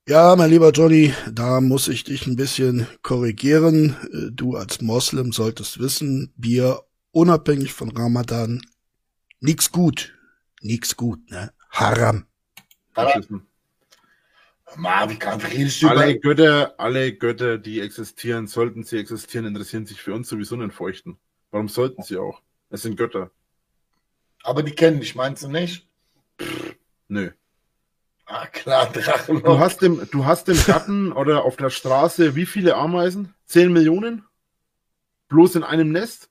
Ja, mein lieber Johnny, da muss ich dich ein bisschen korrigieren. Äh, Du als Moslem solltest wissen, Bier unabhängig von Ramadan, nix gut. Nix gut, ne? Haram. Faschisten. Ma, wie kann redest du Alle. Götter, alle Götter, die existieren, sollten sie existieren, interessieren sich für uns sowieso nicht feuchten. Warum sollten sie auch? Es sind Götter. Aber die kennen dich, meinst du nicht? Nö. Ah, klar, Du Drachenlord. hast im, du hast im Garten oder auf der Straße wie viele Ameisen? Zehn Millionen? Bloß in einem Nest?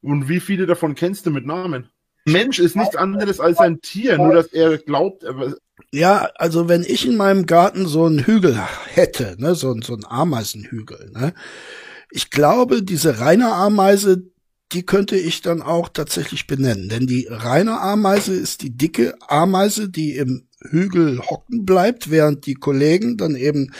Und wie viele davon kennst du mit Namen? Mensch ist nichts anderes als ein Tier, nur dass er glaubt, Ja, also wenn ich in meinem Garten so einen Hügel hätte, ne, so, so einen Ameisenhügel, ne, ich glaube, diese reine Ameise, die könnte ich dann auch tatsächlich benennen. Denn die reine Ameise ist die dicke Ameise, die im Hügel hocken bleibt, während die Kollegen dann eben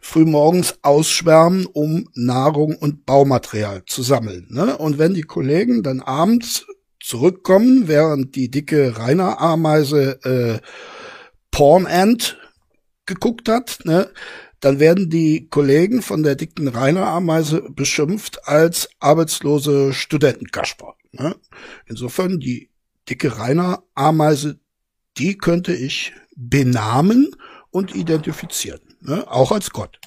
frühmorgens ausschwärmen, um Nahrung und Baumaterial zu sammeln. Ne? Und wenn die Kollegen dann abends zurückkommen, während die dicke reine Ameise äh, Porn Ant geguckt hat, ne, dann werden die Kollegen von der dicken Rainer Ameise beschimpft als arbeitslose Studentenkasper. Ne? Insofern die dicke Rainer Ameise, die könnte ich benamen und identifizieren, ne? auch als Gott.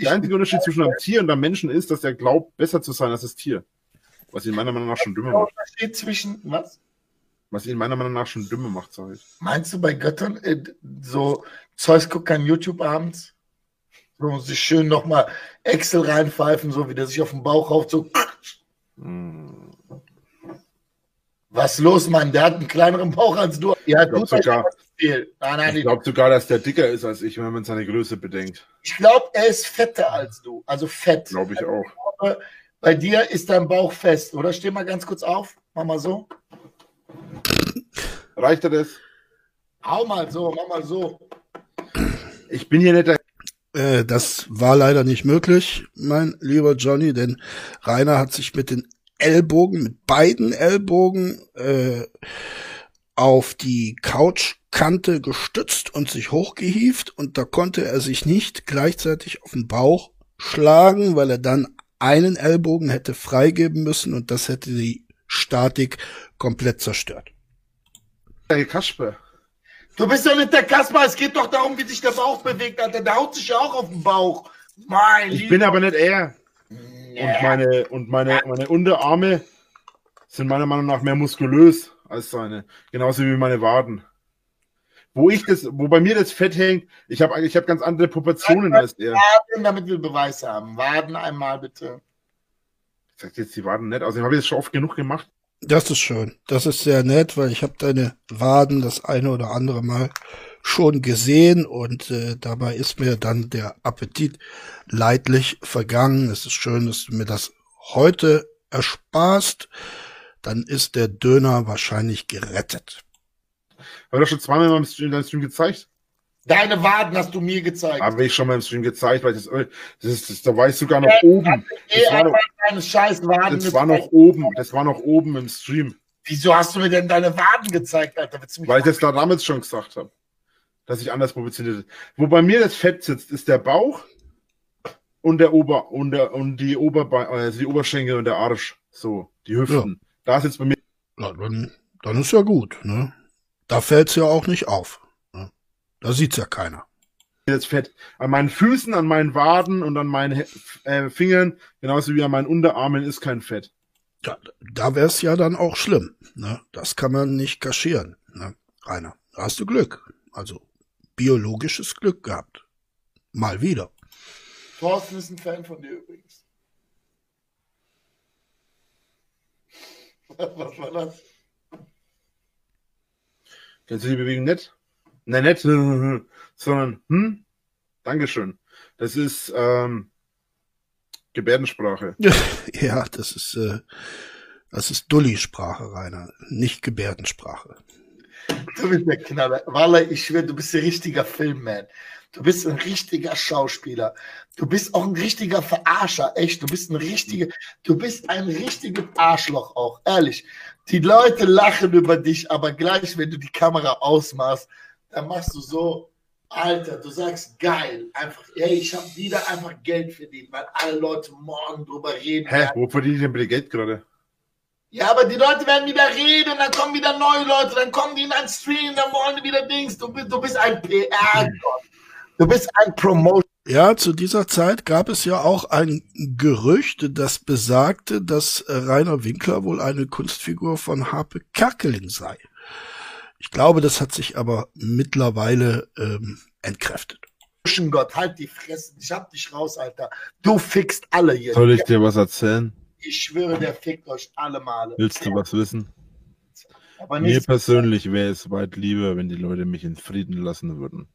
der einzige Unterschied zwischen einem Tier und einem Menschen ist, dass er glaubt, besser zu sein als das Tier. Was ihn meiner Meinung nach schon dümmer macht. Unterschied zwischen, was? Was ihn meiner Meinung nach schon dümmer macht, ich. Meinst du bei Göttern, äh, so Zeus guckt kein YouTube abends? So sich schön nochmal Excel reinpfeifen, so wie der sich auf den Bauch rauft, so. Hm. Was los, Mann? Der hat einen kleineren Bauch als du. Ja, Ich glaube sogar. Nein, nein, ich ich, glaub sogar, dass der dicker ist als ich, wenn man seine Größe bedenkt. ich glaube, er ist fetter als du. Also fett. Glaube ich auch. Bei dir ist dein Bauch fest, oder? Steh mal ganz kurz auf. Mach mal so. Reicht er das? Hau mal so, mach mal so. Ich bin hier nicht der Äh, das war leider nicht möglich, mein lieber Johnny, denn Rainer hat sich mit den Ellbogen, mit beiden Ellbogen äh, auf die Couchkante gestützt und sich hochgehieft und da konnte er sich nicht gleichzeitig auf den Bauch schlagen, weil er dann einen Ellbogen hätte freigeben müssen und das hätte die Statik komplett zerstört. Herr Kasper. Du bist doch nicht der Kasper, es geht doch darum, wie sich der Bauch bewegt, Alter. Der haut sich ja auch auf den Bauch. Mein Ich bin aber nicht er. Und meine, und meine, meine Unterarme sind meiner Meinung nach mehr muskulös als seine. Genauso wie meine Waden. Wo ich das, wo bei mir das Fett hängt, ich habe ich hab ganz andere Proportionen als er. Waden, damit wir Beweis haben. Waden einmal bitte. Ich sag jetzt die Waden nicht aus. Ich habe jetzt schon oft genug gemacht. Das ist schön. Das ist sehr nett, weil ich habe deine Waden das eine oder andere Mal schon gesehen und äh, dabei ist mir dann der Appetit leidlich vergangen. Es ist schön, dass du mir das heute ersparst. Dann ist der Döner wahrscheinlich gerettet. Habe ich doch schon zweimal in deinem Stream gezeigt. Deine Waden hast du mir gezeigt. Habe ich schon mal im Stream gezeigt, weil das, das ist, das, da war ich sogar noch oben. Geh Das war noch, deine scheiß Waden das war noch oben. Das war noch oben im Stream. Wieso hast du mir denn deine Waden gezeigt, Alter? Weil ich das da damals schon gesagt habe. Dass ich anders positioniert Wo bei mir das Fett sitzt, ist der Bauch und der Ober und der und die Oberbe also die Oberschenkel und der Arsch. So, die Hüften. Da sitzt bei mir Ja, dann, dann ist ja gut. Ne? Da fällt's ja auch nicht auf. Da sieht's ja keiner. das Fett. An meinen Füßen, an meinen Waden und an meinen äh, Fingern, genauso wie an meinen Unterarmen, ist kein Fett. Ja, da wär's ja dann auch schlimm. Ne? Das kann man nicht kaschieren. Ne? Rainer, da hast du Glück. Also biologisches Glück gehabt. Mal wieder. Thorsten ist ein Fan von dir übrigens. Was war das? Kennst du die Bewegung nicht? Nein, nicht, sondern hm? Dankeschön. Das ist ähm, Gebärdensprache. ja, das ist, äh, das ist Dulli-Sprache, Rainer, nicht Gebärdensprache. Du bist der Knaller. Walla, ich schwöre, du bist ein richtiger Filmman. Du bist ein richtiger Schauspieler. Du bist auch ein richtiger Verarscher, echt. Du bist ein richtiger, du bist ein richtiges Arschloch auch, ehrlich. Die Leute lachen über dich, aber gleich, wenn du die Kamera ausmachst, dann machst du so, Alter, du sagst geil, einfach, ey, ich habe wieder einfach Geld verdient, weil alle Leute morgen drüber reden. Hä? Wo verdiene ich denn bitte Geld gerade? Ja, aber die Leute werden wieder reden, dann kommen wieder neue Leute, dann kommen die in ein Stream, dann wollen die wieder Dings. Du bist, du bist ein PR-Gott. Du bist ein Promotion. Ja, zu dieser Zeit gab es ja auch ein Gerücht, das besagte, dass Rainer Winkler wohl eine Kunstfigur von Harpe Kerkeling sei. Ich glaube, das hat sich aber mittlerweile ähm, entkräftet. Gott, halt die Fresse. Ich hab dich raus, Alter. Du fickst alle hier. Soll ich dir was erzählen? Ich schwöre, der fickt euch alle Male. Willst du was wissen? Aber Mir persönlich wäre es weit lieber, wenn die Leute mich in Frieden lassen würden.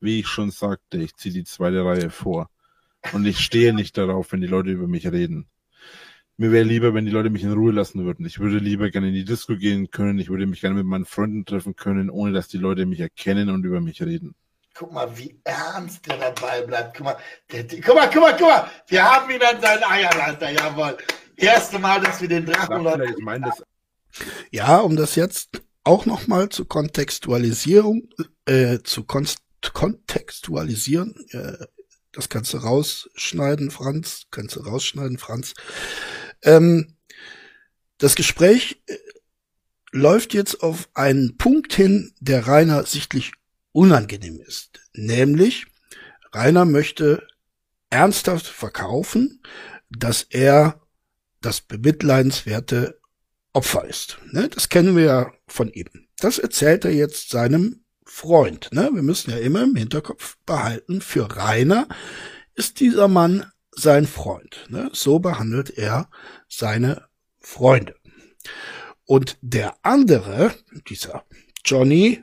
Wie ich schon sagte, ich ziehe die zweite Reihe vor. Und ich stehe nicht darauf, wenn die Leute über mich reden. Mir wäre lieber, wenn die Leute mich in Ruhe lassen würden. Ich würde lieber gerne in die Disco gehen können. Ich würde mich gerne mit meinen Freunden treffen können, ohne dass die Leute mich erkennen und über mich reden. Guck mal, wie ernst der dabei bleibt. Guck mal, der, guck mal, guck mal, guck mal. Wir haben ihn an seinen Eiern, Alter. Jawohl. Erste Mal, dass wir den Drachen ich meine das Ja, um das jetzt auch nochmal zu Kontextualisierung, äh, zu konst kontextualisieren, äh, das kannst du rausschneiden, Franz, kannst du rausschneiden, Franz. Ähm, das Gespräch äh, läuft jetzt auf einen Punkt hin, der Rainer sichtlich unangenehm ist. Nämlich, Rainer möchte ernsthaft verkaufen, dass er das bemitleidenswerte Opfer ist. Ne? Das kennen wir ja von ihm. Das erzählt er jetzt seinem Freund. Ne? Wir müssen ja immer im Hinterkopf behalten, für Rainer ist dieser Mann sein Freund. Ne? So behandelt er seine Freunde. Und der andere, dieser Johnny,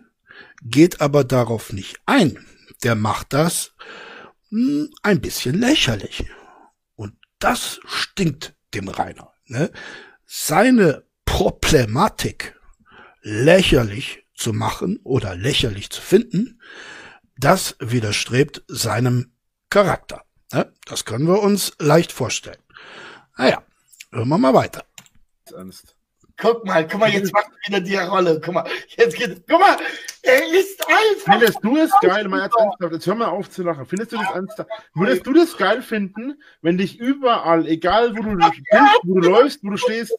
geht aber darauf nicht ein. Der macht das hm, ein bisschen lächerlich. Und das stinkt dem Rainer. Ne? Seine Problematik lächerlich zu machen oder lächerlich zu finden, das widerstrebt seinem Charakter. Ne? Das können wir uns leicht vorstellen. Naja, hören wir mal weiter. ernst. Guck mal, guck mal, jetzt macht er wieder die Rolle. Guck mal, jetzt geht, guck mal, er ist einfach. Findest du es geil, mal jetzt ernsthaft, jetzt hör mal auf zu lachen. Findest du das ernsthaft? Würdest du das geil finden, wenn dich überall, egal wo du bist, wo du läufst, wo du stehst,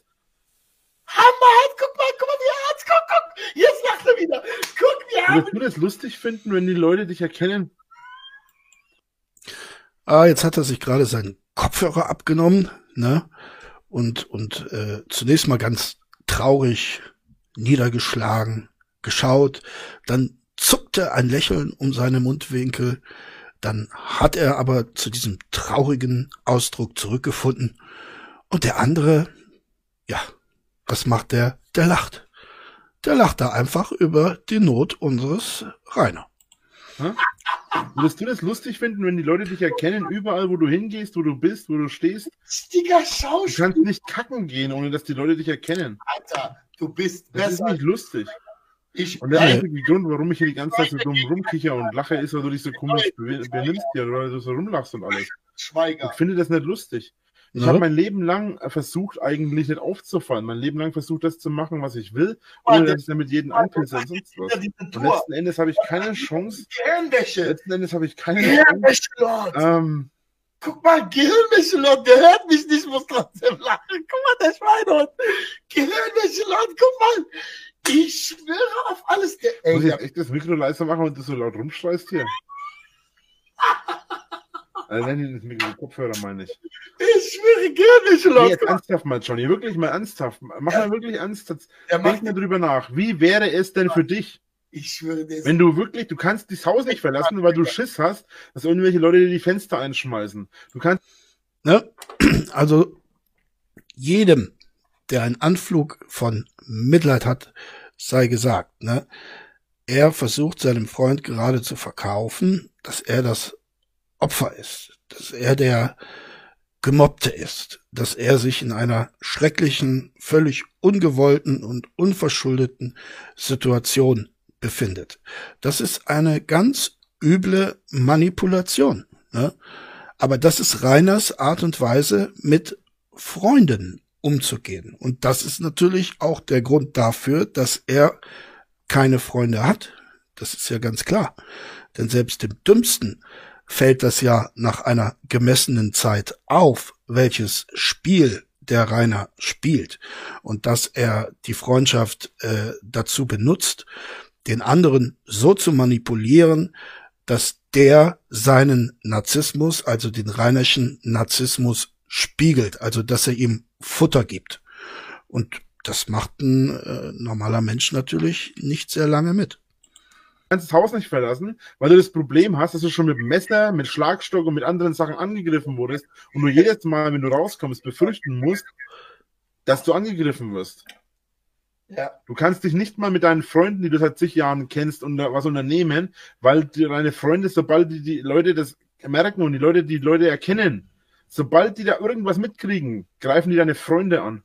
Hammerhart, guck mal, guck mal, wie ernst, guck, guck, jetzt lacht er wieder. Guck, wie würdest du das lustig finden, wenn die Leute dich erkennen? Ah, jetzt hat er sich gerade seinen Kopfhörer abgenommen, ne? Und, und äh, zunächst mal ganz traurig, niedergeschlagen, geschaut, dann zuckte ein Lächeln um seine Mundwinkel, dann hat er aber zu diesem traurigen Ausdruck zurückgefunden. Und der andere, ja, was macht der? Der lacht. Der lacht da einfach über die Not unseres Rainer. Hä? Würdest du das lustig finden, wenn die Leute dich erkennen, überall, wo du hingehst, wo du bist, wo du stehst? Richtiger Du Schauspieler, kannst nicht kacken gehen, ohne dass die Leute dich erkennen. Alter. Du bist Das ist besser. nicht lustig. Ich Und der einzige Grund, warum ich hier die ganze Zeit so dumm rumkicher und lache, ist, weil du dich so komisch be- benimmst hier, weil du so rumlachst und alles. Schweiger. Ich finde das nicht lustig. Ich Ja. habe mein Leben lang versucht, eigentlich nicht aufzufallen. Mein Leben lang versucht, das zu machen, was ich will, ohne dass ich damit jeden anpisse und sonst was. Und letzten Endes habe ich keine Chance, Gehirnwäsche. letzten Endes habe ich keine Chance, Gehirnwäsche, Lord. ähm, Guck mal, Gehirnwäsche, Lord. Der hört mich nicht, muss trotzdem lachen. Guck mal, der Schweinhund. Gehirnwäsche, Lord. Guck mal. Ich schwöre auf alles. Der, ey, muss ich jetzt echt das Mikro leiser machen und du so laut rumschreist hier? Also nenn ihn das Mikro, Kopfhörer meine ich. ich schwöre, Gehirnwäsche, Nee, Lord. jetzt ernsthaft mal, Johnny, wirklich mal ernsthaft. Mach mal wirklich ernsthaft. Der Denk mal drüber nach. Wie wäre es denn für dich, ich schwöre, ist wenn du wirklich, du kannst das Haus nicht verlassen, weil du Schiss hast, dass irgendwelche Leute dir die Fenster einschmeißen. Du kannst Ne? Also jedem, der einen Anflug von Mitleid hat, sei gesagt, ne? Er versucht seinem Freund gerade zu verkaufen, dass er das Opfer ist, dass er der Gemobbte ist, dass er sich in einer schrecklichen, völlig ungewollten und unverschuldeten Situation befindet. Das ist eine ganz üble Manipulation. Ne? Aber das ist Reiners Art und Weise, mit Freunden umzugehen. Und das ist natürlich auch der Grund dafür, dass er keine Freunde hat. Das ist ja ganz klar. Denn selbst dem Dümmsten fällt das ja nach einer gemessenen Zeit auf, welches Spiel der Rainer spielt und dass er die Freundschaft äh, dazu benutzt, den anderen so zu manipulieren, dass der seinen Narzissmus, also den Reinerschen Narzissmus spiegelt, also dass er ihm Futter gibt. Und das macht ein äh, normaler Mensch natürlich nicht sehr lange mit. Kannst das Haus nicht verlassen, weil du das Problem hast, dass du schon mit Messer, mit Schlagstock und mit anderen Sachen angegriffen wurdest und du jedes Mal, wenn du rauskommst, befürchten musst, dass du angegriffen wirst. Ja. Du kannst dich nicht mal mit deinen Freunden, die du seit zig Jahren kennst, und was unternehmen, weil deine Freunde, sobald die, die Leute das merken und die Leute die Leute erkennen, sobald die da irgendwas mitkriegen, greifen die deine Freunde an.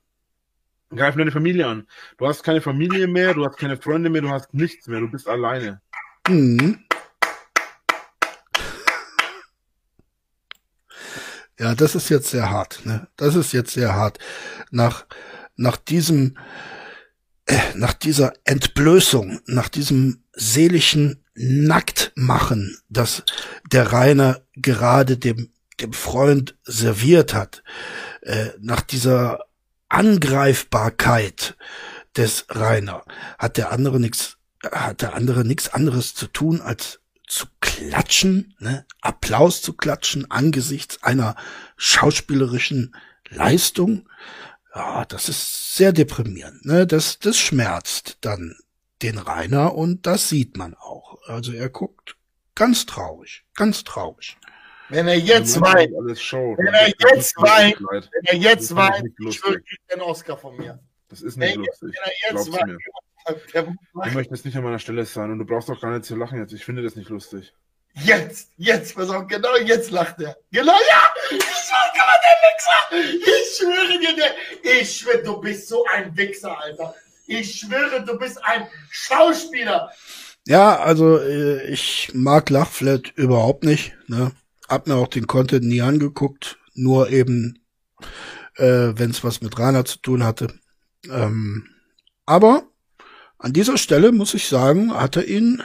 Greifen deine Familie an. Du hast keine Familie mehr, du hast keine Freunde mehr, du hast nichts mehr, du bist alleine. Mhm. Ja, das ist jetzt sehr hart. Ne? Das ist jetzt sehr hart. Nach, nach diesem, äh, nach dieser Entblößung, nach diesem seelischen Nacktmachen, das der Rainer gerade dem, dem Freund serviert hat, äh, nach dieser Angreifbarkeit des Rainer, hat der andere nichts, hat der andere nichts anderes zu tun, als zu klatschen, ne? Applaus zu klatschen angesichts einer schauspielerischen Leistung. Ja, das ist sehr deprimierend, ne? Das, das schmerzt dann den Rainer und das sieht man auch. Also er guckt ganz traurig, ganz traurig. Wenn er jetzt ist weint, Alles Show. Wenn er jetzt weint, wenn er jetzt weint, ich will den Oscar von mir. Das ist Wenn nicht er lustig. wenn er jetzt weint, der Du möchtest nicht an meiner Stelle sein und du brauchst auch gar nicht zu lachen jetzt. Ich finde das nicht lustig. Jetzt, jetzt, pass auf, genau jetzt lacht er. Genau, ja! Ich schwöre, der Wichser! Ich schwöre dir, der, ich schwöre, du bist so ein Wichser, Alter. Ich schwöre, du bist ein Schauspieler. Ja, also äh, ich mag Lachflat überhaupt nicht. Ne? Hab mir auch den Content nie angeguckt, nur eben, äh, wenn es was mit Rainer zu tun hatte. Ähm, aber an dieser Stelle muss ich sagen, hat er ihn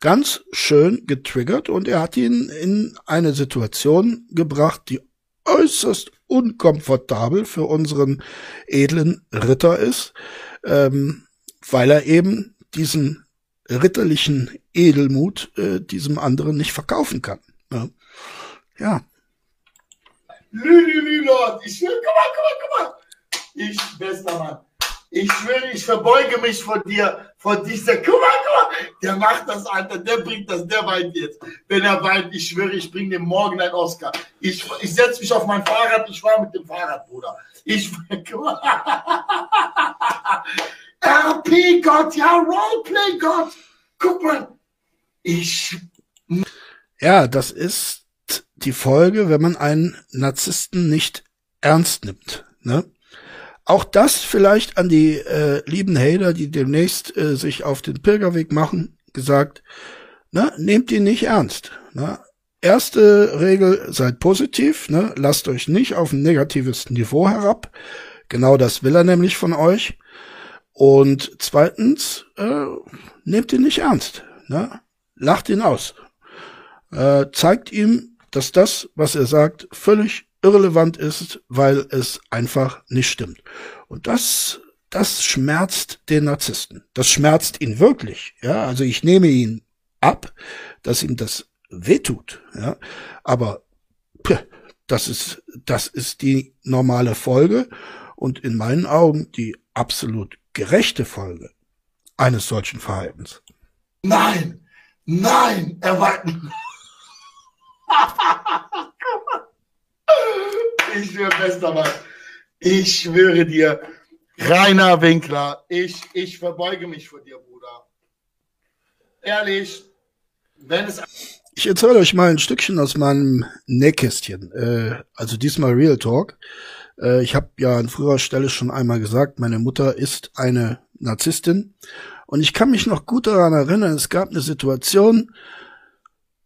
ganz schön getriggert und er hat ihn in eine Situation gebracht, die äußerst unkomfortabel für unseren edlen Ritter ist, ähm, weil er eben diesen ritterlichen Edelmut äh, diesem anderen nicht verkaufen kann. Ja. Ja. Lülülü, Lord. Ich schwöre, guck mal, guck mal, guck mal. Ich, bester Mann. Ich schwöre, ich verbeuge mich vor dir, vor dieser. Guck mal, guck mal. Der macht das, Alter. Der bringt das. Der weint jetzt. Wenn er weint, ich schwöre, ich bringe dem morgen ein Oscar. Ich, ich setze mich auf mein Fahrrad. Ich fahre mit dem Fahrrad, Bruder. Ich, guck mal. RP Gott, ja, Roleplay Gott. Guck mal. Ich. Ja, das ist die Folge, wenn man einen Narzissten nicht ernst nimmt. Ne? Auch das vielleicht an die äh, lieben Hater, die demnächst äh, sich auf den Pilgerweg machen, gesagt, ne, nehmt ihn nicht ernst. Ne? Erste Regel, seid positiv, ne? lasst euch nicht auf ein negatives Niveau herab. Genau das will er nämlich von euch. Und zweitens, äh, nehmt ihn nicht ernst. Ne? Lacht ihn aus. Äh, zeigt ihm, dass das, was er sagt, völlig irrelevant ist, weil es einfach nicht stimmt. Und das, das schmerzt den Narzissten. Das schmerzt ihn wirklich. Ja, also ich nehme ihn ab, dass ihm das wehtut. Ja, aber pff, das ist, das ist die normale Folge und in meinen Augen die absolut gerechte Folge eines solchen Verhaltens. Nein, nein, er war. ich schwöre, bester Mann. Ich schwöre dir, Rainer Winkler, ich, ich verbeuge mich vor dir, Bruder. Ehrlich, wenn es. Ich erzähle euch mal ein Stückchen aus meinem Nähkästchen. Äh, also diesmal Real Talk. Äh, ich habe ja an früherer Stelle schon einmal gesagt, meine Mutter ist eine Narzisstin. Und ich kann mich noch gut daran erinnern, es gab eine Situation,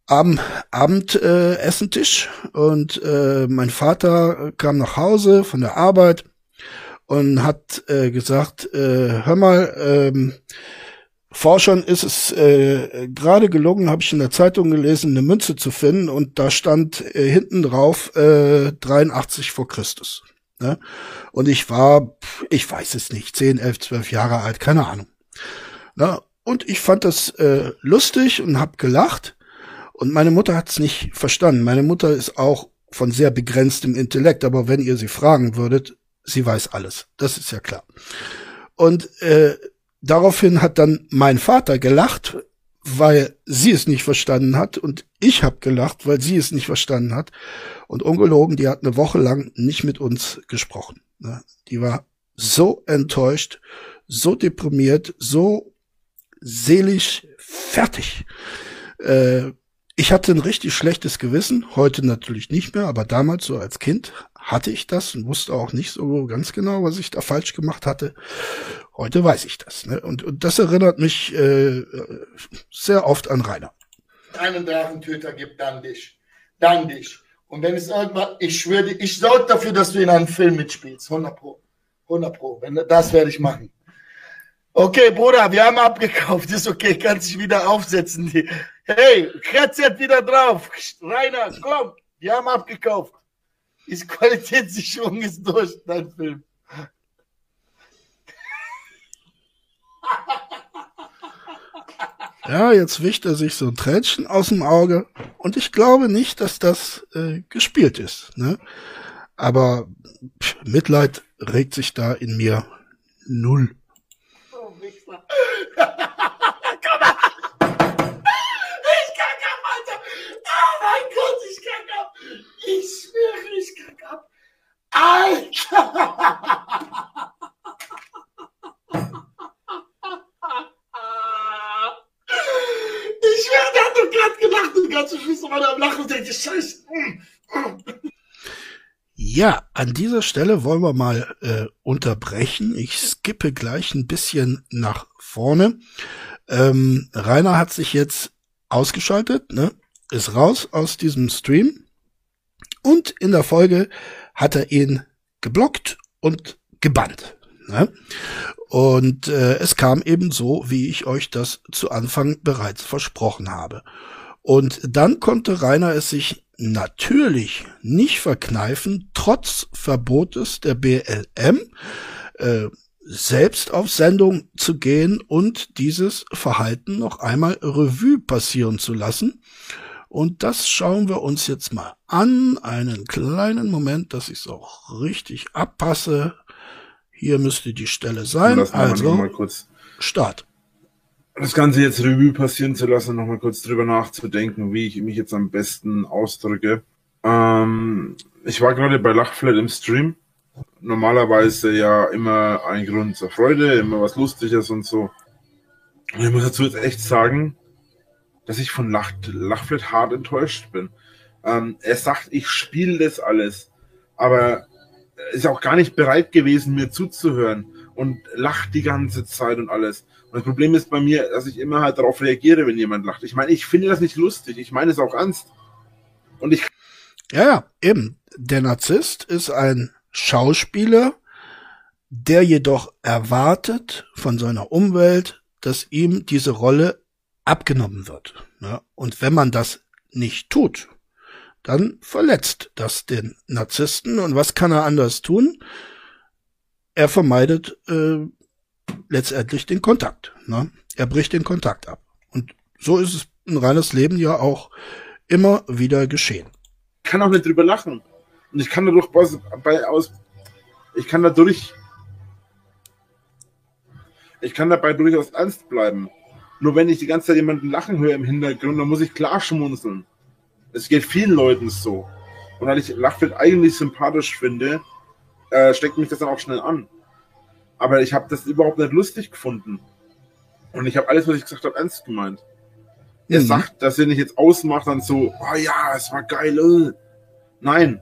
am Abendessentisch äh, und äh, mein Vater kam nach Hause von der Arbeit und hat äh, gesagt, äh, hör mal, ähm, Forschern ist es äh, gerade gelungen, habe ich in der Zeitung gelesen, eine Münze zu finden und da stand äh, hinten drauf äh, 83 vor Christus. Ne? Und ich war, ich weiß es nicht, 10, 11, 12 Jahre alt, keine Ahnung. Ne? Und ich fand das äh, lustig und hab gelacht. Und meine Mutter hat es nicht verstanden. Meine Mutter ist auch von sehr begrenztem Intellekt, aber wenn ihr sie fragen würdet, sie weiß alles. Das ist ja klar. Und äh, daraufhin hat dann mein Vater gelacht, weil sie es nicht verstanden hat und ich habe gelacht, weil sie es nicht verstanden hat. Und ungelogen, die hat eine Woche lang nicht mit uns gesprochen. Ne? Die war so enttäuscht, so deprimiert, so seelisch fertig. Äh, ich hatte ein richtig schlechtes Gewissen, heute natürlich nicht mehr, aber damals so als Kind hatte ich das und wusste auch nicht so ganz genau, was ich da falsch gemacht hatte. Heute weiß ich das. Ne? Und, und das erinnert mich äh, sehr oft an Rainer. einen Drachentöter gibt, dann dich. Dann dich. Und wenn es irgendwann, ich schwöre dir, ich sorge dafür, dass du in einem Film mitspielst. 100 Pro. 100 Pro. Wenn, das werde ich machen. Okay, Bruder, wir haben abgekauft. Ist okay, kannst dich wieder aufsetzen. Hey, KZ wieder drauf. Rainer, komm, wir haben abgekauft. Ist Qualitätssicherung ist durch, dein Film. Ja, jetzt wischt er sich so ein Tränchen aus dem Auge. Und ich glaube nicht, dass das äh, gespielt ist. Ne? Aber pff, Mitleid regt sich da in mir null. Wichser. Komm mal. Ich kack ab, Alter. Oh mein Gott, ich kack ab. Ich schwöre, ich kack ab. Alter. Ich schwöre, der hat doch gerade gelacht und ganz zum Schluss er am Lachen und denkt, Scheiße. Ja, an dieser Stelle wollen wir mal äh, unterbrechen. Ich skippe gleich ein bisschen nach vorne. Ähm, Rainer hat sich jetzt ausgeschaltet, ne? ist raus aus diesem Stream und in der Folge hat er ihn geblockt und gebannt. Ne? Und äh, es kam eben so, wie ich euch das zu Anfang bereits versprochen habe. Und dann konnte Rainer es sich natürlich nicht verkneifen, trotz Verbotes der BLM, äh, selbst auf Sendung zu gehen und dieses Verhalten noch einmal Revue passieren zu lassen. Und das schauen wir uns jetzt mal an. Einen kleinen Moment, dass ich es auch richtig abpasse. Hier müsste die Stelle sein. Also, mal kurz Start. Das Ganze jetzt Revue passieren zu lassen, nochmal kurz drüber nachzudenken, wie ich mich jetzt am besten ausdrücke. Ähm, ich war gerade bei Lachflat im Stream. Normalerweise ja immer ein Grund zur Freude, immer was Lustiges und so. Und ich muss dazu jetzt echt sagen, dass ich von Lach, Lachflat hart enttäuscht bin. Ähm, er sagt, ich spiele das alles, aber er ist auch gar nicht bereit gewesen, mir zuzuhören und lacht die ganze Zeit und alles. Und das Problem ist bei mir, dass ich immer halt darauf reagiere, wenn jemand lacht. Ich meine, ich finde das nicht lustig, ich meine es auch ernst. Und ich Ja, ja, eben. Der Narzisst ist ein Schauspieler, der jedoch erwartet von seiner Umwelt, dass ihm diese Rolle abgenommen wird. Ja, und wenn man das nicht tut, dann verletzt das den Narzissten. Und was kann er anders tun? Er vermeidet äh, letztendlich den Kontakt. Ne? Er bricht den Kontakt ab. Und so ist es ein reines Leben ja auch immer wieder geschehen. kann auch nicht drüber lachen. Und ich kann dadurch bei aus. Ich kann dadurch. Ich kann dabei durchaus ernst bleiben. Nur wenn ich die ganze Zeit jemanden lachen höre im Hintergrund, dann muss ich klar schmunzeln. Es geht vielen Leuten so. Und weil ich Lachfeld eigentlich sympathisch finde, äh, steckt mich das dann auch schnell an. Aber ich habe das überhaupt nicht lustig gefunden. Und ich habe alles, was ich gesagt habe, ernst gemeint. Er Mhm. sagt, dass er nicht jetzt ausmacht, dann so, oh ja, es war geil. Äh. Nein.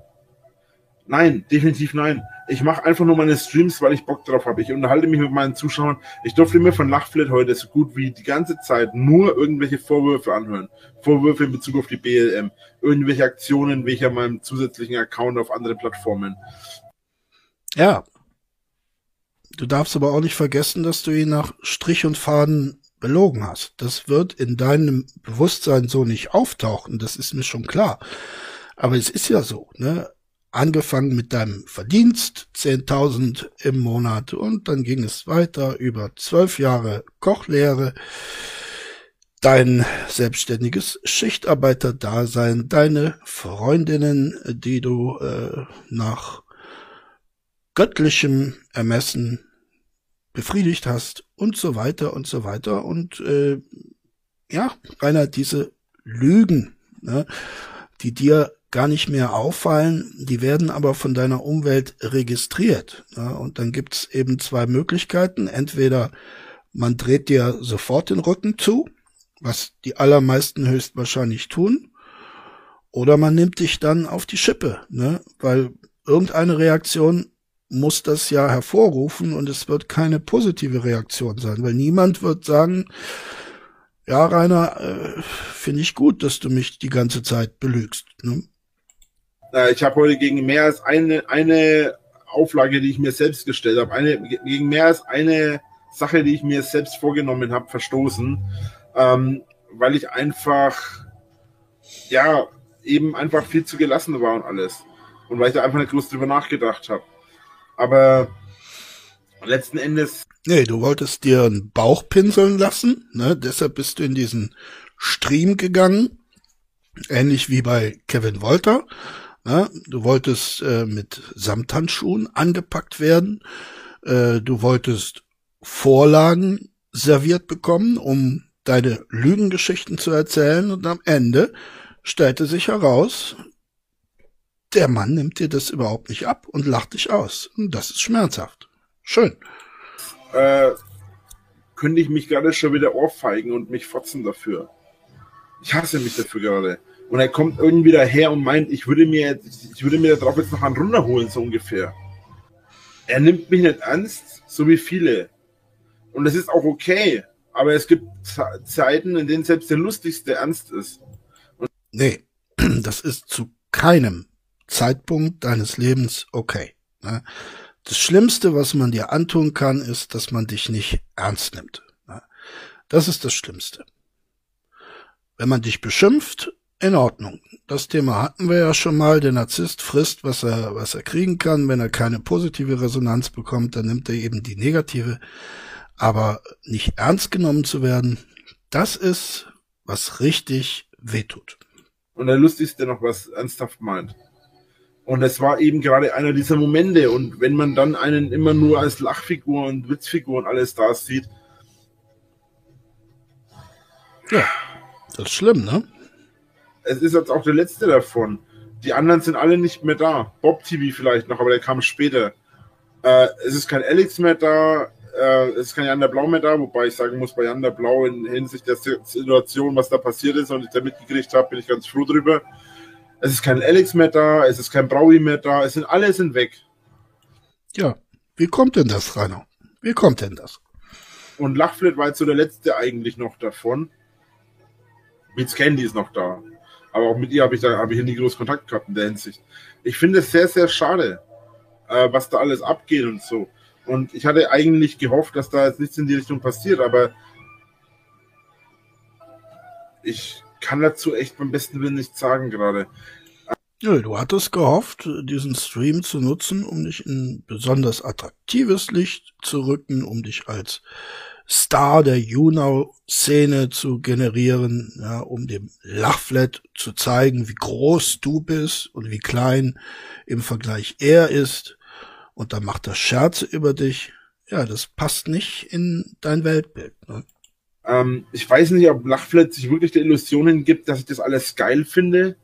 Nein, definitiv nein. Ich mache einfach nur meine Streams, weil ich Bock drauf habe. Ich unterhalte mich mit meinen Zuschauern. Ich durfte mir von Lachflat heute so gut wie die ganze Zeit nur irgendwelche Vorwürfe anhören. Vorwürfe in Bezug auf die BLM. Irgendwelche Aktionen, wie ich an meinem zusätzlichen Account auf andere Plattformen. Ja. Du darfst aber auch nicht vergessen, dass du ihn nach Strich und Faden belogen hast. Das wird in deinem Bewusstsein so nicht auftauchen, das ist mir schon klar. Aber es ist ja so, ne? Angefangen mit deinem Verdienst, 10.000 im Monat und dann ging es weiter über zwölf Jahre Kochlehre, dein selbstständiges Schichtarbeiterdasein, deine Freundinnen, die du äh, nach göttlichem Ermessen befriedigt hast und so weiter und so weiter. Und äh, ja, Rainer, diese Lügen, ne, die dir gar nicht mehr auffallen, die werden aber von deiner Umwelt registriert. Ne? Und dann gibt's eben zwei Möglichkeiten. Entweder man dreht dir sofort den Rücken zu, was die allermeisten höchstwahrscheinlich tun, oder man nimmt dich dann auf die Schippe, ne? weil irgendeine Reaktion muss das ja hervorrufen und es wird keine positive Reaktion sein, weil niemand wird sagen, ja, Rainer, äh, finde ich gut, dass du mich die ganze Zeit belügst. Ne? Ich habe heute gegen mehr als eine, eine Auflage, die ich mir selbst gestellt habe, eine, gegen mehr als eine Sache, die ich mir selbst vorgenommen habe, verstoßen, ähm, weil ich einfach, ja, eben einfach viel zu gelassen war und alles. Und weil ich da einfach nicht groß drüber nachgedacht habe. Aber letzten Endes, Nee, du wolltest dir einen Bauch pinseln lassen, ne? deshalb bist du in diesen Stream gegangen, ähnlich wie bei Kevin Wolter. Ne? Du wolltest äh, mit Samthandschuhen angepackt werden, äh, du wolltest Vorlagen serviert bekommen, um deine Lügengeschichten zu erzählen und am Ende stellte sich heraus, der Mann nimmt dir das überhaupt nicht ab und lacht dich aus. Und das ist schmerzhaft. Schön. äh, könnte ich mich gerade schon wieder ohrfeigen und mich fotzen dafür. Ich hasse mich dafür gerade. Und er kommt irgendwie daher und meint, ich würde mir, ich würde mir darauf jetzt noch einen runterholen, so ungefähr. Er nimmt mich nicht ernst, so wie viele. Und das ist auch okay. Aber es gibt Ze- Zeiten, in denen selbst der lustigste ernst ist. Nee, das ist zu keinem Zeitpunkt deines Lebens okay. ne? Das Schlimmste, was man dir antun kann, ist, dass man dich nicht ernst nimmt. ne? Das ist das Schlimmste. Wenn man dich beschimpft, in Ordnung. Das Thema hatten wir ja schon mal. Der Narzisst frisst, was er, was er kriegen kann. Wenn er keine positive Resonanz bekommt, dann nimmt er eben die negative. Aber nicht ernst genommen zu werden, das ist, was richtig wehtut. und der lustigste noch was ernsthaft meint. Und es war eben gerade einer dieser Momente. Und wenn man dann einen immer nur als Lachfigur und Witzfigur und alles da sieht. Ja, das ist schlimm, ne? Es ist jetzt auch der letzte davon. Die anderen sind alle nicht mehr da. Bob TV vielleicht noch, aber der kam später. Äh, es ist kein Alex mehr da. Äh, es ist kein Jan der Blau mehr da, wobei ich sagen muss, bei Jan der Blau in Hinsicht der Situation, was da passiert ist und ich da mitgekriegt habe, bin ich ganz froh drüber. Es ist kein Alex mehr da, es ist kein Braui mehr da, es sind alle sind weg. Ja, wie kommt denn das, Rainer? Wie kommt denn das? Und Lachflit war jetzt so der letzte eigentlich noch davon. Beats Candy ist noch da. Aber auch mit ihr habe ich da habe ich nie groß Kontakt gehabt in der Hinsicht. Ich finde es sehr, sehr schade, äh, was da alles abgeht und so. Und ich hatte eigentlich gehofft, dass da jetzt nichts in die Richtung passiert, aber ich kann dazu echt beim besten Willen nichts sagen gerade. Nö, du hattest gehofft, diesen Stream zu nutzen, um dich in besonders attraktives Licht zu rücken, um dich als Star der YouNow-Szene zu generieren, ja, um dem Lachflat zu zeigen, wie groß du bist und wie klein im Vergleich er ist. Und dann macht er Scherze über dich. Ja, das passt nicht in dein Weltbild. Ne? Ähm, ich weiß nicht, ob Lachflat sich wirklich der Illusion hingibt, dass ich das alles geil finde.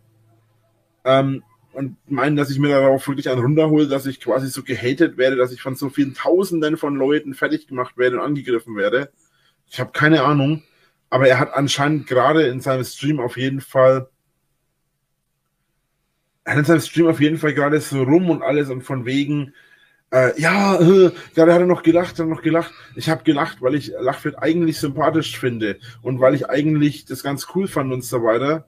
Ähm, und meinen, dass ich mir darauf wirklich einen runterhole, dass ich quasi so gehatet werde, dass ich von so vielen Tausenden von Leuten fertig gemacht werde und angegriffen werde. Ich habe keine Ahnung. Aber er hat anscheinend gerade in seinem Stream auf jeden Fall er hat in seinem Stream auf jeden Fall gerade so rum und alles und von wegen, äh, ja, äh, gerade hat er noch gelacht, hat er noch gelacht. Ich habe gelacht, weil ich Lachfeld eigentlich sympathisch finde und weil ich eigentlich das ganz cool fand und so weiter.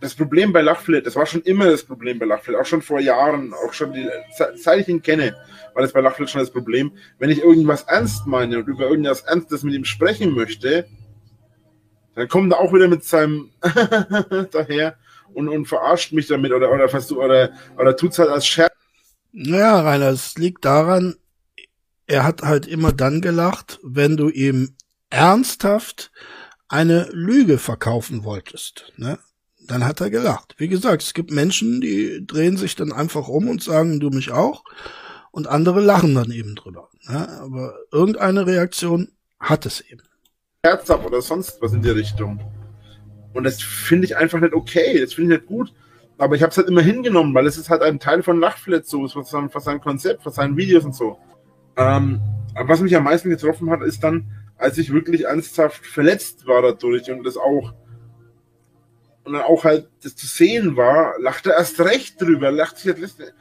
Das Problem bei Lachfeld, das war schon immer das Problem bei Lachfeld, auch schon vor Jahren, auch schon die, seit ich ihn kenne, war das bei Lachfeld schon das Problem. Wenn ich irgendwas ernst meine und über irgendwas Ernstes mit ihm sprechen möchte, dann kommt er auch wieder mit seinem daher und, und verarscht mich damit oder, oder, oder, oder, oder tut's halt als Scherz naja, Rainer, es liegt daran, er hat halt immer dann gelacht, wenn du ihm ernsthaft eine Lüge verkaufen wolltest. Ne? Dann hat er gelacht. Wie gesagt, es gibt Menschen, die drehen sich dann einfach um und sagen, du mich auch. Und andere lachen dann eben drüber. Ne? Aber irgendeine Reaktion hat es eben. Herz ab oder sonst was in die Richtung. Und das finde ich einfach nicht okay. Das finde ich nicht gut. Aber ich habe es halt immer hingenommen, weil es ist halt ein Teil von Lachflat so, von, von seinem Konzept, von seinen Videos und so. Ähm, aber was mich am meisten getroffen hat, ist dann, als ich wirklich ernsthaft verletzt war dadurch und das auch und dann auch halt das zu sehen war, lachte er erst recht drüber, lacht sich halt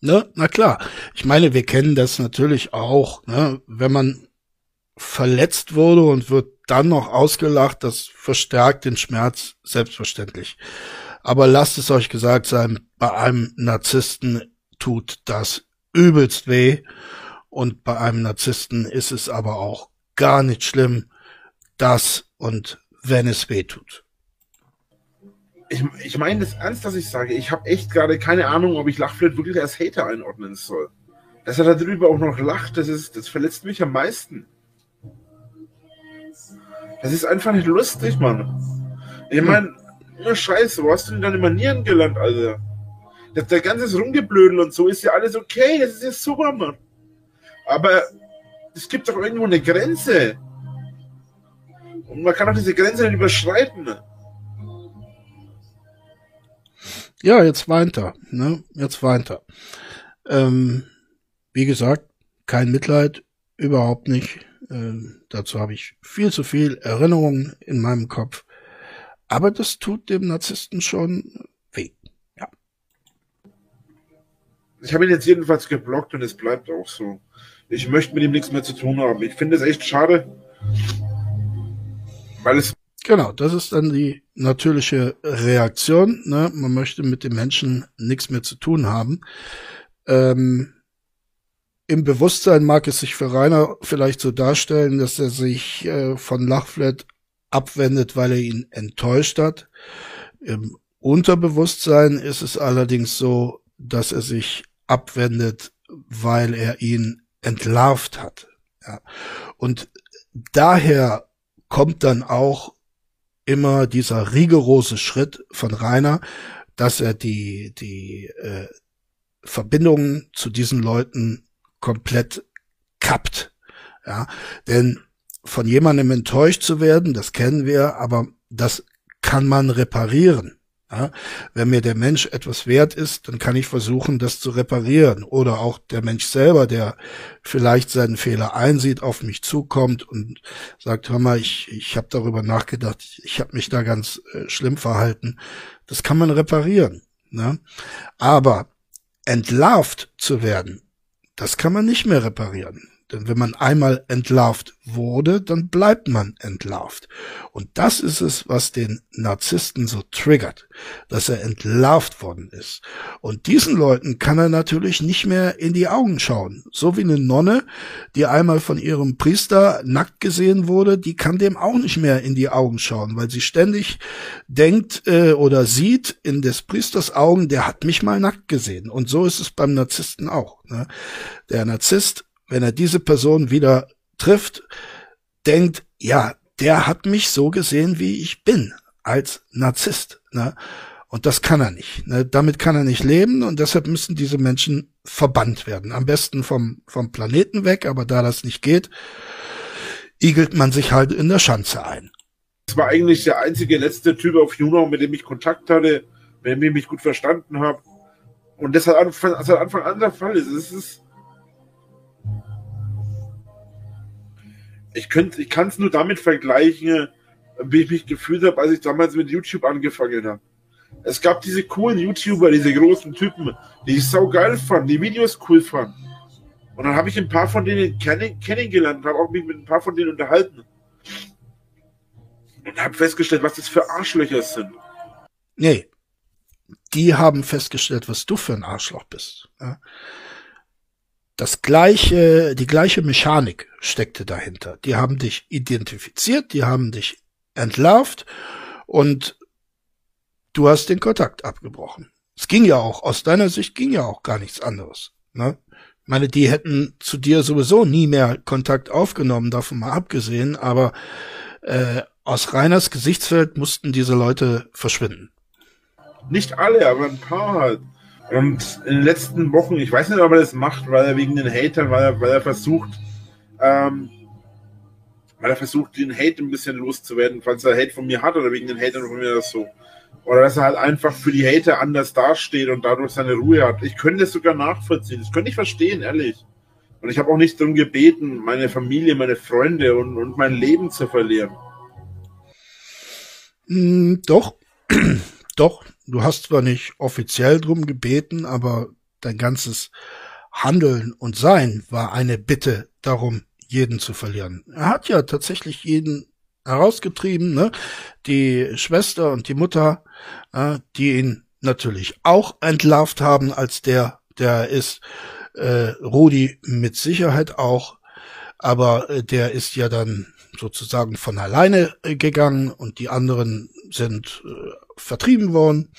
Ne, na klar. Ich meine, wir kennen das natürlich auch, ne, wenn man verletzt wurde und wird dann noch ausgelacht, das verstärkt den Schmerz selbstverständlich. Aber lasst es euch gesagt sein, bei einem Narzissten tut das übelst weh und bei einem Narzissten ist es aber auch gar nicht schlimm, das und wenn es weh tut. Ich, ich meine das ernst, dass ich sage. Ich habe echt gerade keine Ahnung, ob ich Lachflat wirklich als Hater einordnen soll. Dass er darüber auch noch lacht, das, ist, das verletzt mich am meisten. Das ist einfach nicht lustig, Mann. Ich meine, nur Scheiße, wo hast du denn deine Manieren gelernt, Alter? Das, der ganze Rumgeblödel und so ist ja alles okay, das ist ja super, Mann. Aber es gibt doch irgendwo eine Grenze. Und man kann auch diese Grenze nicht überschreiten. Ja, jetzt weint er, ne? Jetzt weint er. Ähm, wie gesagt, kein Mitleid, überhaupt nicht. Ähm, dazu habe ich viel zu viel Erinnerungen in meinem Kopf. Aber das tut dem Narzissten schon weh. Ja. Ich habe ihn jetzt jedenfalls geblockt und es bleibt auch so. Ich möchte mit ihm nichts mehr zu tun haben. Ich finde es echt schade, weil es Genau, das ist dann die natürliche Reaktion. Ne? Man möchte mit dem Menschen nichts mehr zu tun haben. Ähm, im Bewusstsein mag es sich für Rainer vielleicht so darstellen, dass er sich äh, von Lachflat abwendet, weil er ihn enttäuscht hat. Im Unterbewusstsein ist es allerdings so, dass er sich abwendet, weil er ihn entlarvt hat. Ja. Und daher kommt dann auch immer dieser rigorose Schritt von Rainer, dass er die, die äh, Verbindungen zu diesen Leuten komplett kappt. Ja, denn von jemandem enttäuscht zu werden, das kennen wir, aber das kann man reparieren. Ja, wenn mir der Mensch etwas wert ist, dann kann ich versuchen, das zu reparieren. Oder auch der Mensch selber, der vielleicht seinen Fehler einsieht, auf mich zukommt und sagt, hör mal, ich, ich habe darüber nachgedacht, ich, ich habe mich da ganz äh, schlimm verhalten. Das kann man reparieren. Ne? Aber entlarvt zu werden, das kann man nicht mehr reparieren. Denn wenn man einmal entlarvt wurde, dann bleibt man entlarvt. Und das ist es, was den Narzissten so triggert, dass er entlarvt worden ist. Und diesen Leuten kann er natürlich nicht mehr in die Augen schauen. So wie eine Nonne, die einmal von ihrem Priester nackt gesehen wurde, die kann dem auch nicht mehr in die Augen schauen, weil sie ständig denkt äh, oder sieht in des Priesters Augen, der hat mich mal nackt gesehen. Und so ist es beim Narzissten auch. Ne? Der Narzisst wenn er diese Person wieder trifft, denkt, ja, der hat mich so gesehen, wie ich bin, als Narzisst. Ne? Und das kann er nicht. Ne? Damit kann er nicht leben und deshalb müssen diese Menschen verbannt werden. Am besten vom, vom Planeten weg, aber da das nicht geht, igelt man sich halt in der Schanze ein. Das war eigentlich der einzige letzte Typ auf Juno, mit dem ich Kontakt hatte, mit dem ich mich gut verstanden habe. Und das hat Anfang, also Anfang an der Fall ist. Es ist ich könnte, ich kann es nur damit vergleichen, wie ich mich gefühlt habe, als ich damals mit YouTube angefangen habe. Es gab diese coolen YouTuber, diese großen Typen, die ich sau geil fand, die Videos cool fand. Und dann habe ich ein paar von denen kenn kennengelernt habe auch mich mit ein paar von denen unterhalten. Und habe festgestellt, was das für Arschlöcher sind. Nee. Die haben festgestellt, was du für ein Arschloch bist. Ja das gleiche, die gleiche Mechanik steckte dahinter. Die haben dich identifiziert, die haben dich entlarvt und du hast den Kontakt abgebrochen. Es ging ja auch, aus deiner Sicht ging ja auch gar nichts anderes. Ne? Ich meine, die hätten zu dir sowieso nie mehr Kontakt aufgenommen, davon mal abgesehen, aber äh, aus Reiners Gesichtsfeld mussten diese Leute verschwinden. Nicht alle, aber ein paar halt. Und in den letzten Wochen, ich weiß nicht, ob er das macht, weil er wegen den Hatern, weil er, weil er versucht, ähm, weil er versucht, den Hate ein bisschen loszuwerden, falls er Hate von mir hat oder wegen den Hatern von mir das so. Oder dass er halt einfach für die Hater anders dasteht und dadurch seine Ruhe hat. Ich könnte es sogar nachvollziehen. Das könnte ich verstehen, ehrlich. Und ich habe auch nicht darum gebeten, meine Familie, meine Freunde und, und mein Leben zu verlieren. Mm, doch, doch, du hast zwar nicht offiziell drum gebeten, aber dein ganzes Handeln und Sein war eine Bitte darum, jeden zu verlieren. Er hat ja tatsächlich jeden herausgetrieben, ne? Die Schwester und die Mutter, äh, die ihn natürlich auch entlarvt haben als der, der ist. Äh, Rudi mit Sicherheit auch, aber äh, der ist ja dann sozusagen von alleine äh, gegangen und die anderen sind äh, vertrieben worden.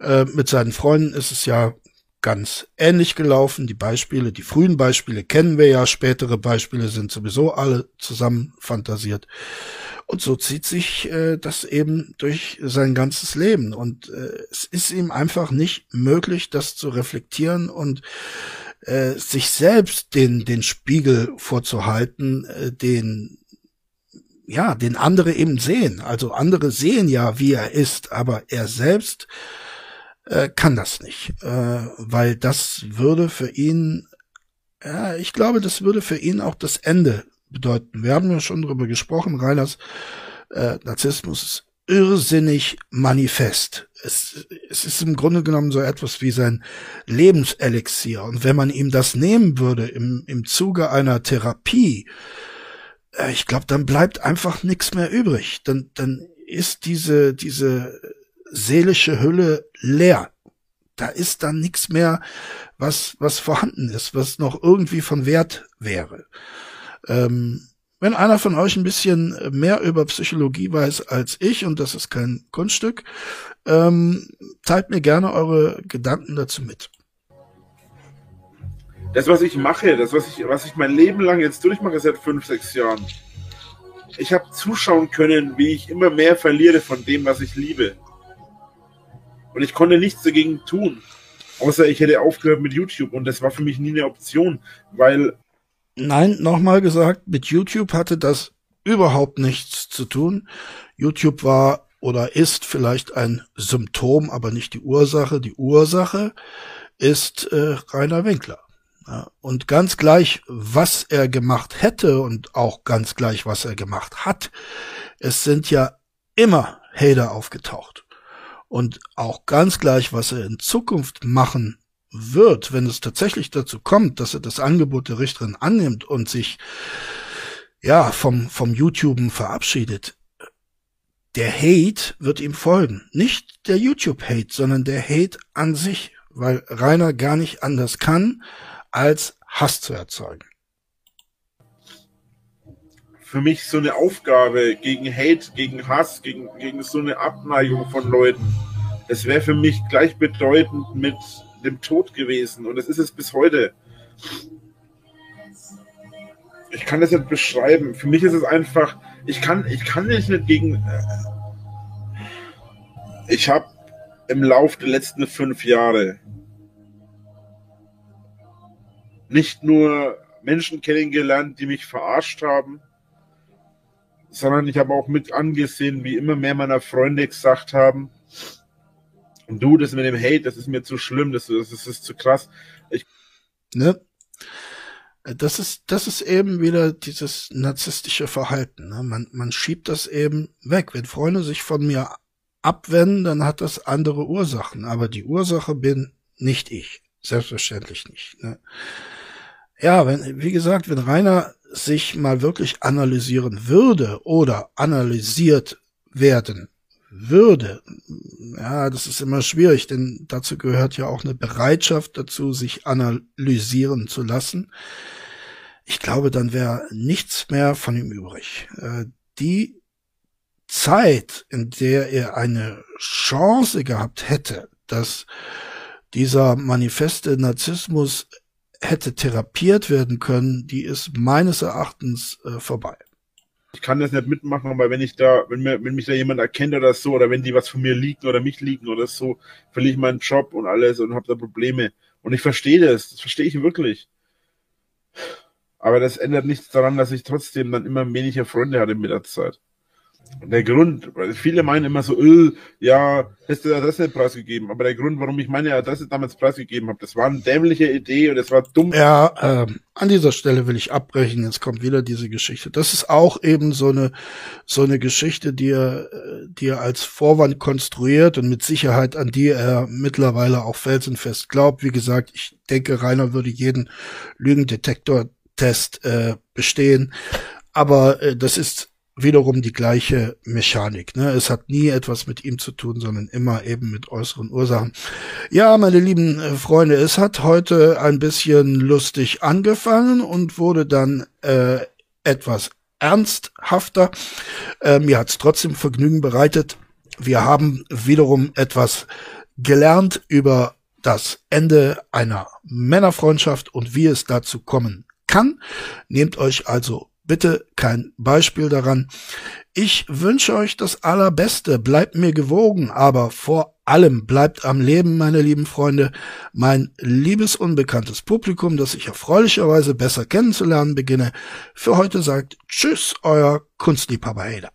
Äh, mit seinen Freunden ist es ja ganz ähnlich gelaufen. Die Beispiele, die frühen Beispiele kennen wir ja, spätere Beispiele sind sowieso alle zusammen fantasiert. Und so zieht sich äh, das eben durch sein ganzes Leben. Und äh, es ist ihm einfach nicht möglich, das zu reflektieren und äh, sich selbst den, den Spiegel vorzuhalten, äh, den ja, den andere eben sehen. Also andere sehen ja, wie er ist, aber er selbst äh, kann das nicht, äh, weil das würde für ihn, ja, ich glaube, das würde für ihn auch das Ende bedeuten. Wir haben ja schon darüber gesprochen, Reiners äh, Narzissmus ist irrsinnig manifest. Es, es ist im Grunde genommen so etwas wie sein Lebenselixier. Und wenn man ihm das nehmen würde im, im Zuge einer Therapie, ich glaube, dann bleibt einfach nichts mehr übrig. Dann, dann ist diese, diese seelische Hülle leer. Da ist dann nichts mehr, was, was vorhanden ist, was noch irgendwie von Wert wäre. Ähm, wenn einer von euch ein bisschen mehr über Psychologie weiß als ich, und das ist kein Kunststück, ähm, teilt mir gerne eure Gedanken dazu mit das, was ich mache, das, was ich, was ich mein Leben lang jetzt durchmache, seit fünf, sechs Jahren, ich habe zuschauen können, wie ich immer mehr verliere von dem, was ich liebe. Und ich konnte nichts dagegen tun. Außer ich hätte aufgehört mit YouTube und das war für mich nie eine Option, weil. Nein, nochmal gesagt, mit YouTube hatte das überhaupt nichts zu tun. YouTube war oder ist vielleicht ein Symptom, aber nicht die Ursache. Die Ursache ist äh, Rainer Winkler. Und ganz gleich, was er gemacht hätte und auch ganz gleich, was er gemacht hat, es sind ja immer Hater aufgetaucht. Und auch ganz gleich, was er in Zukunft machen wird, wenn es tatsächlich dazu kommt, dass er das Angebot der Richterin annimmt und sich ja vom vom YouTuben verabschiedet, der Hate wird ihm folgen. Nicht der YouTube-Hate, sondern der Hate an sich, weil Rainer gar nicht anders kann, als Hass zu erzeugen. Für mich so eine Aufgabe gegen Hate, gegen Hass, gegen, gegen so eine Abneigung von Leuten. Es wäre für mich gleichbedeutend mit dem Tod gewesen und es ist es bis heute. Ich kann das nicht beschreiben. Für mich ist es einfach, ich kann, ich kann nicht gegen. Äh, ich habe im Lauf der letzten fünf Jahre nicht nur Menschen kennengelernt, die mich verarscht haben, sondern ich habe auch mit angesehen, wie immer mehr meiner Freunde gesagt haben, du, das mit dem Hate, das ist mir zu schlimm, das, das, das ist zu krass. Ich ne? Das ist, das ist eben wieder dieses narzisstische Verhalten. Ne? Man, man schiebt das eben weg. Wenn Freunde sich von mir abwenden, dann hat das andere Ursachen. Aber die Ursache bin nicht ich. Selbstverständlich nicht. Ne? Ja, wenn, wie gesagt, wenn Rainer sich mal wirklich analysieren würde oder analysiert werden würde, ja, das ist immer schwierig, denn dazu gehört ja auch eine Bereitschaft dazu, sich analysieren zu lassen. Ich glaube, dann wäre nichts mehr von ihm übrig. Äh, die Zeit, in der er eine Chance gehabt hätte, dass dieser manifeste Narzissmus hätte therapiert werden können, die ist meines Erachtens äh, vorbei. Ich kann das nicht mitmachen, aber wenn ich da, wenn mir, wenn mich da jemand erkennt oder so, oder wenn die was von mir liegen oder mich liegen oder so, verliere ich meinen Job und alles und habe da Probleme. Und ich verstehe das, das verstehe ich wirklich. Aber das ändert nichts daran, dass ich trotzdem dann immer weniger Freunde hatte mit der Zeit der Grund, weil viele meinen immer so, öh, ja, hast du Adresse nicht preisgegeben. Aber der Grund, warum ich meine Adresse damals preisgegeben habe, das war eine dämliche Idee und das war dumm. Ja, ähm, an dieser Stelle will ich abbrechen. Jetzt kommt wieder diese Geschichte. Das ist auch eben so eine, so eine Geschichte, die er, die er als Vorwand konstruiert und mit Sicherheit an die er mittlerweile auch felsenfest glaubt. Wie gesagt, ich denke, Rainer würde jeden Lügendetektor-Test äh, bestehen. Aber äh, das ist wiederum die gleiche Mechanik. Ne? Es hat nie etwas mit ihm zu tun, sondern immer eben mit äußeren Ursachen. Ja, meine lieben äh, Freunde, es hat heute ein bisschen lustig angefangen und wurde dann äh, etwas ernsthafter. Äh, mir hat es trotzdem Vergnügen bereitet. Wir haben wiederum etwas gelernt über das Ende einer Männerfreundschaft und wie es dazu kommen kann. Nehmt euch also bitte kein Beispiel daran. Ich wünsche euch das Allerbeste, bleibt mir gewogen, aber vor allem bleibt am Leben, meine lieben Freunde. Mein liebes unbekanntes Publikum, das ich erfreulicherweise besser kennenzulernen beginne, für heute sagt Tschüss, euer Kunstliebhaber Hader.